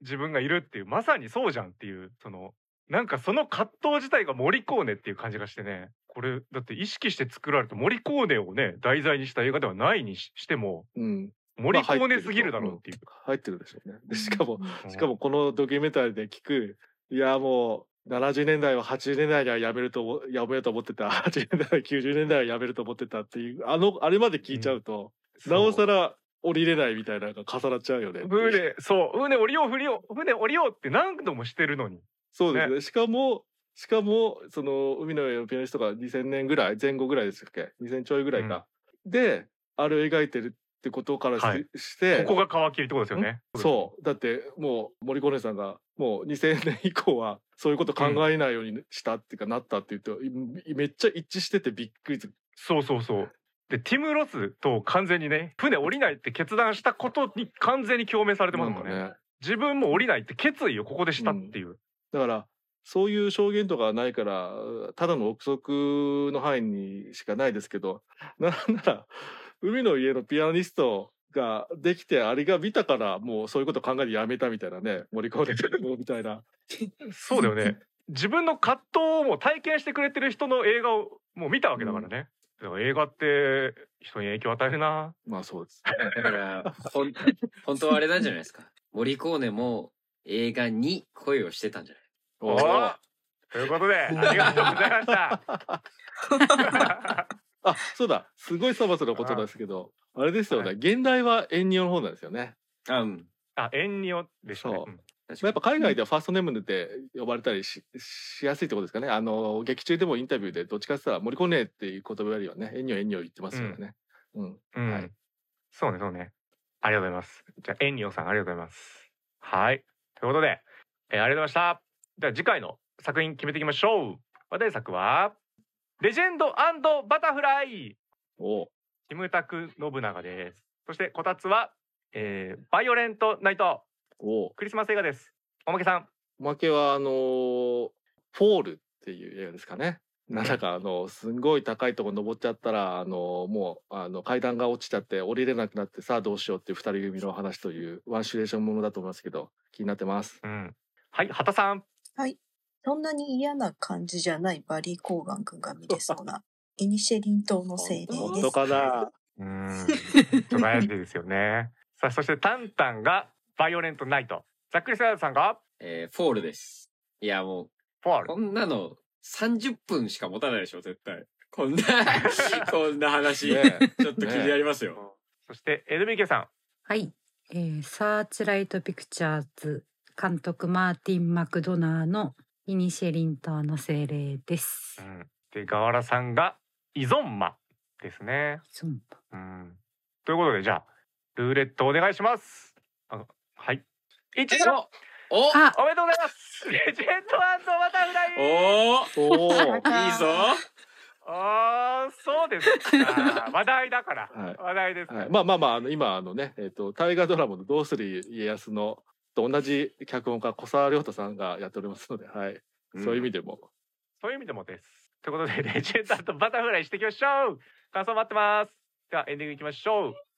[SPEAKER 1] 自分がいるっていうまさにそうじゃんっていうそのなんかその葛藤自体がモリコーネっていう感じがしてね。これだって意識して作られたモリコーネをね題材にした映画ではないにししても
[SPEAKER 2] うん。
[SPEAKER 1] モリコーネすぎるだろうっていう。
[SPEAKER 2] 入ってるでしょうね。でしかも
[SPEAKER 1] うん。
[SPEAKER 2] しかもこのドキュメンタリーで聞くいやもう70年代は80年代にはやめると思やめようと思ってた。80年代90年代はやめると思ってたっていうあのあれまで聞いちゃうと、なおさら降りれないみたいなのが重なっちゃうよね。
[SPEAKER 1] 船そう。船降りよう降りよう船降りようって何度もしてるのに。
[SPEAKER 2] そうですね。しかもしかもその海の上のピアニストが2000年ぐらい前後ぐらいですっけ？2000ちょいぐらいか、であれを描いてるってことからし,、
[SPEAKER 1] はい。
[SPEAKER 2] て
[SPEAKER 1] ここが皮切りってことですよね。
[SPEAKER 2] そう。だってもう森コネさんがもう2000年以降はそういうこと考えないようにしたっていうか、なったって言うといめっちゃ一致しててびっくりする
[SPEAKER 1] そうそうそう。でティム・ロスと完全にね船降りないって決断したことに完全に共鳴されてますもんね。
[SPEAKER 2] ね
[SPEAKER 1] 自分も降りないって決意をここでしたっていう。
[SPEAKER 2] だからそういう証言とかないからただの憶測の範囲にしかないですけどなんなら海の家のピアニストができてあれが見たからもうそういうこと考えてやめたみたいなね森コーネみたいな。
[SPEAKER 1] そうだよね。自分の葛藤をもう体験してくれてる人の映画をもう見たわけだからね。だから映画って人に影響を与えるな。
[SPEAKER 2] まあそうです。
[SPEAKER 4] だから、ほん、<laughs> 本当はあれなんじゃないですか。モリコーネも映画に恋をしてたんじゃない？
[SPEAKER 1] おーということでありがとうございました。<laughs>
[SPEAKER 2] あそうだすごいサバスのことですけどあれですよね、
[SPEAKER 1] はい
[SPEAKER 2] 現代はエンニオの方なんですよね。
[SPEAKER 4] あ、うん。
[SPEAKER 1] あ、エンニオでしたね。
[SPEAKER 2] そう
[SPEAKER 1] うん
[SPEAKER 2] まあやっぱ海外ではファーストネームで呼ばれたりししやすいってことですかね。あの劇中でもインタビューでどっちかって言ったら森コネっていう言葉よりはね、エンニョエンニョ言ってますからね。うん。
[SPEAKER 1] うん
[SPEAKER 2] はい
[SPEAKER 1] そうね、そうね。ありがとうございます。じゃあ、エンニオさん、ありがとうございます。はい。ということで、えーありがとうございました。じゃあ、次回の作品決めていきましょう。話題作は、レジェンドバタフライ
[SPEAKER 2] お
[SPEAKER 1] キムタク信長です。そして、こたつは、えーバイオレントナイト、
[SPEAKER 2] お
[SPEAKER 1] クリスマス映画です。おまけさん。
[SPEAKER 2] おまけはあのーフォールっていう映画ですかね。なんだかあのすんごい高いとこ登っちゃったらあのもうあの階段が落ちちゃって降りれなくなってさあどうしようっていう二人組の話というワンシュレーションものだと思いますけど気になってます。
[SPEAKER 1] うん。はい、畑さん。
[SPEAKER 3] はい。そんなに嫌な感じじゃないバリー・コーガン君が見れそうな、イニシェリン島の精霊です
[SPEAKER 2] 本当。かな？
[SPEAKER 1] うーん。ちょっと悩んでですよね。<laughs> さあ、そしてタンタンがバイオレントナイト。ざっくりセラさんが？
[SPEAKER 4] えー、フォールです。いや、もう、
[SPEAKER 1] フォール。
[SPEAKER 4] こんなの30分しか持たないでしょ、絶対。こんな、こんな話。
[SPEAKER 2] ね
[SPEAKER 4] ちょっと気になりますよ。
[SPEAKER 1] そして、NBK さん。
[SPEAKER 5] はい、えー、サーチライトピクチャーズ監督マーティン・マクドナーのイニシェリン島の精霊です
[SPEAKER 1] う。ん。で、ガワラさんがイゾンマですね。
[SPEAKER 5] そう
[SPEAKER 1] うん。ということで、じゃあ、ルーレットお願いします。あのはい。1
[SPEAKER 4] おお
[SPEAKER 5] あ、
[SPEAKER 1] おめでとうございますレジェンドバタフライ
[SPEAKER 4] お
[SPEAKER 2] おお。
[SPEAKER 4] いいぞ
[SPEAKER 1] あー、そうですか。話題だから。<laughs>
[SPEAKER 2] はい
[SPEAKER 1] 話題です。
[SPEAKER 2] はい、まあまあまああの今あのねえっ、と大河ドラマの「どうする家康の」と同じ脚本家小沢亮太さんがやっておりますので、はい、
[SPEAKER 1] うん
[SPEAKER 2] そういう意味でも
[SPEAKER 1] そういう意味でもです。ということで、レジェンとバタフライしていきましょう。感想待ってます。では、エンディングいきましょう。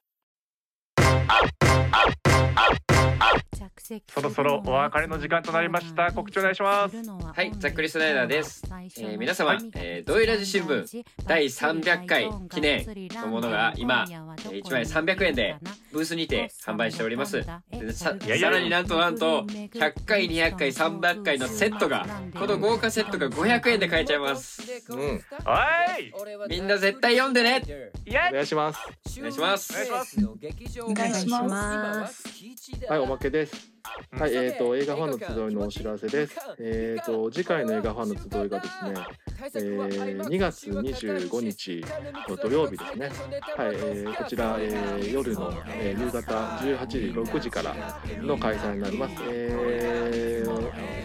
[SPEAKER 1] そろそろお別れの時間となりました。告知お願いします。
[SPEAKER 4] はいざっくりスナイダーです。えー皆様えードイラジ新聞第300回記念のものが今えー1枚300円でブースにて販売しております。でさ
[SPEAKER 1] いやいや
[SPEAKER 4] さらになんとなんと100回200回300回のセットがこの豪華セットが500円で買えちゃいます。
[SPEAKER 2] うん。
[SPEAKER 1] はい！
[SPEAKER 4] みんな絶対読んでね。
[SPEAKER 2] お願いします。
[SPEAKER 4] お願いします。
[SPEAKER 1] お願いします。
[SPEAKER 3] お願いし
[SPEAKER 5] ます。
[SPEAKER 2] はいおまけです。
[SPEAKER 1] うん
[SPEAKER 2] はいえっ、と映画ファンの集いのお知らせです。えっ、と次回の映画ファンの集いがですねえー2月25日の土曜日ですね。はい、えーこちら、えー夜の、えー夕方18時6時からの開催になります、えー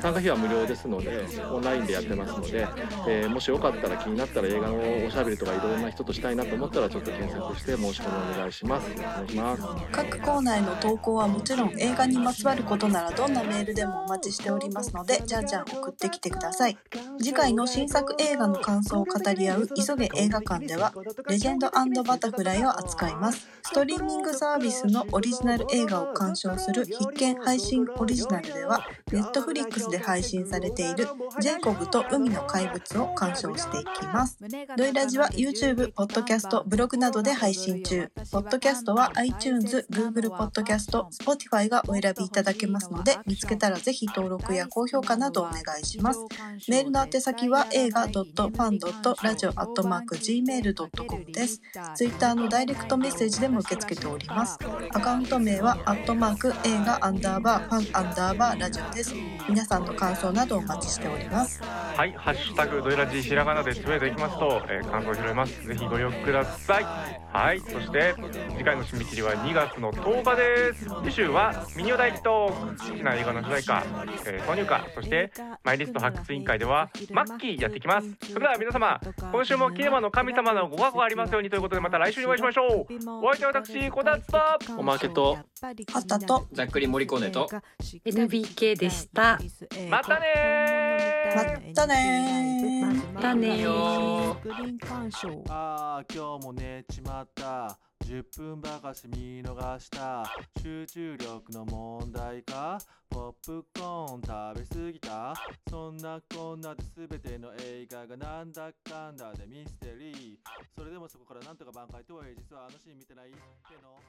[SPEAKER 2] 参加費は無料ですのでオンラインでやってますので、えーもしよかったら気になったら映画のおしゃべりとかいろんな人としたいなと思ったらちょっと検索して申し込みお願いします。お願いします。
[SPEAKER 3] 各コーナーへの投稿はもちろん映画にまつわることならどんなメールでもお待ちしておりますのでじゃんじゃん送ってきてください。次回の新作映画の感想を語り合う急げ映画館ではレジェンドバタフライを扱います。ストリーミングサービスのオリジナル映画を鑑賞する必見配信オリジナルではネットフリックスで配信されているジェイコブと海の怪物を鑑賞していきますドイラジは YouTube、ポッドキャスト、ブログなどで配信中。ポッドキャストは iTunes、Google ポッドキャスト、Spotify がお選びいただけますので、見つけたらぜひ登録や高評価などお願いします。メールの宛先は映画 .fan.radio.gmail.com です。Twitter のダイレクトメッセージでも受け付けております。アカウント名は、アットマーク映画アンダーバーファンアンダーバーラジオです。皆さんの感想などお待ちしております。
[SPEAKER 1] はい、ハッシュタグドイラジひらがなでつぶやいていきますと、えー感想を拾います。ぜひご利用ください。はい、そして次回の締め切りは2月の10日です。次週はミニオ大ヒット好きな映画の主題歌、えー、挿入歌、そしてマイリスト発掘委員会ではマッキーやっていきます。それでは皆様、今週もキネマの神様のご加護がありますようにということでまた来週にお会いしましょう。お相手は私、こたつと。
[SPEAKER 2] おまけと
[SPEAKER 3] あったと。
[SPEAKER 4] ざっくり盛り込んでと。
[SPEAKER 5] NBK でした。
[SPEAKER 1] またねー。
[SPEAKER 3] まったねー。
[SPEAKER 5] またねー。
[SPEAKER 8] ああ今日も寝ちまった。10分ばかし見逃した。集中力の問題か。ポップコーン食べ過ぎた。そんなこんなで全ての映画がなんだかんだでミステリー。それでもそこからなんとか挽回とはいえ実はあのシーン見てないっての。は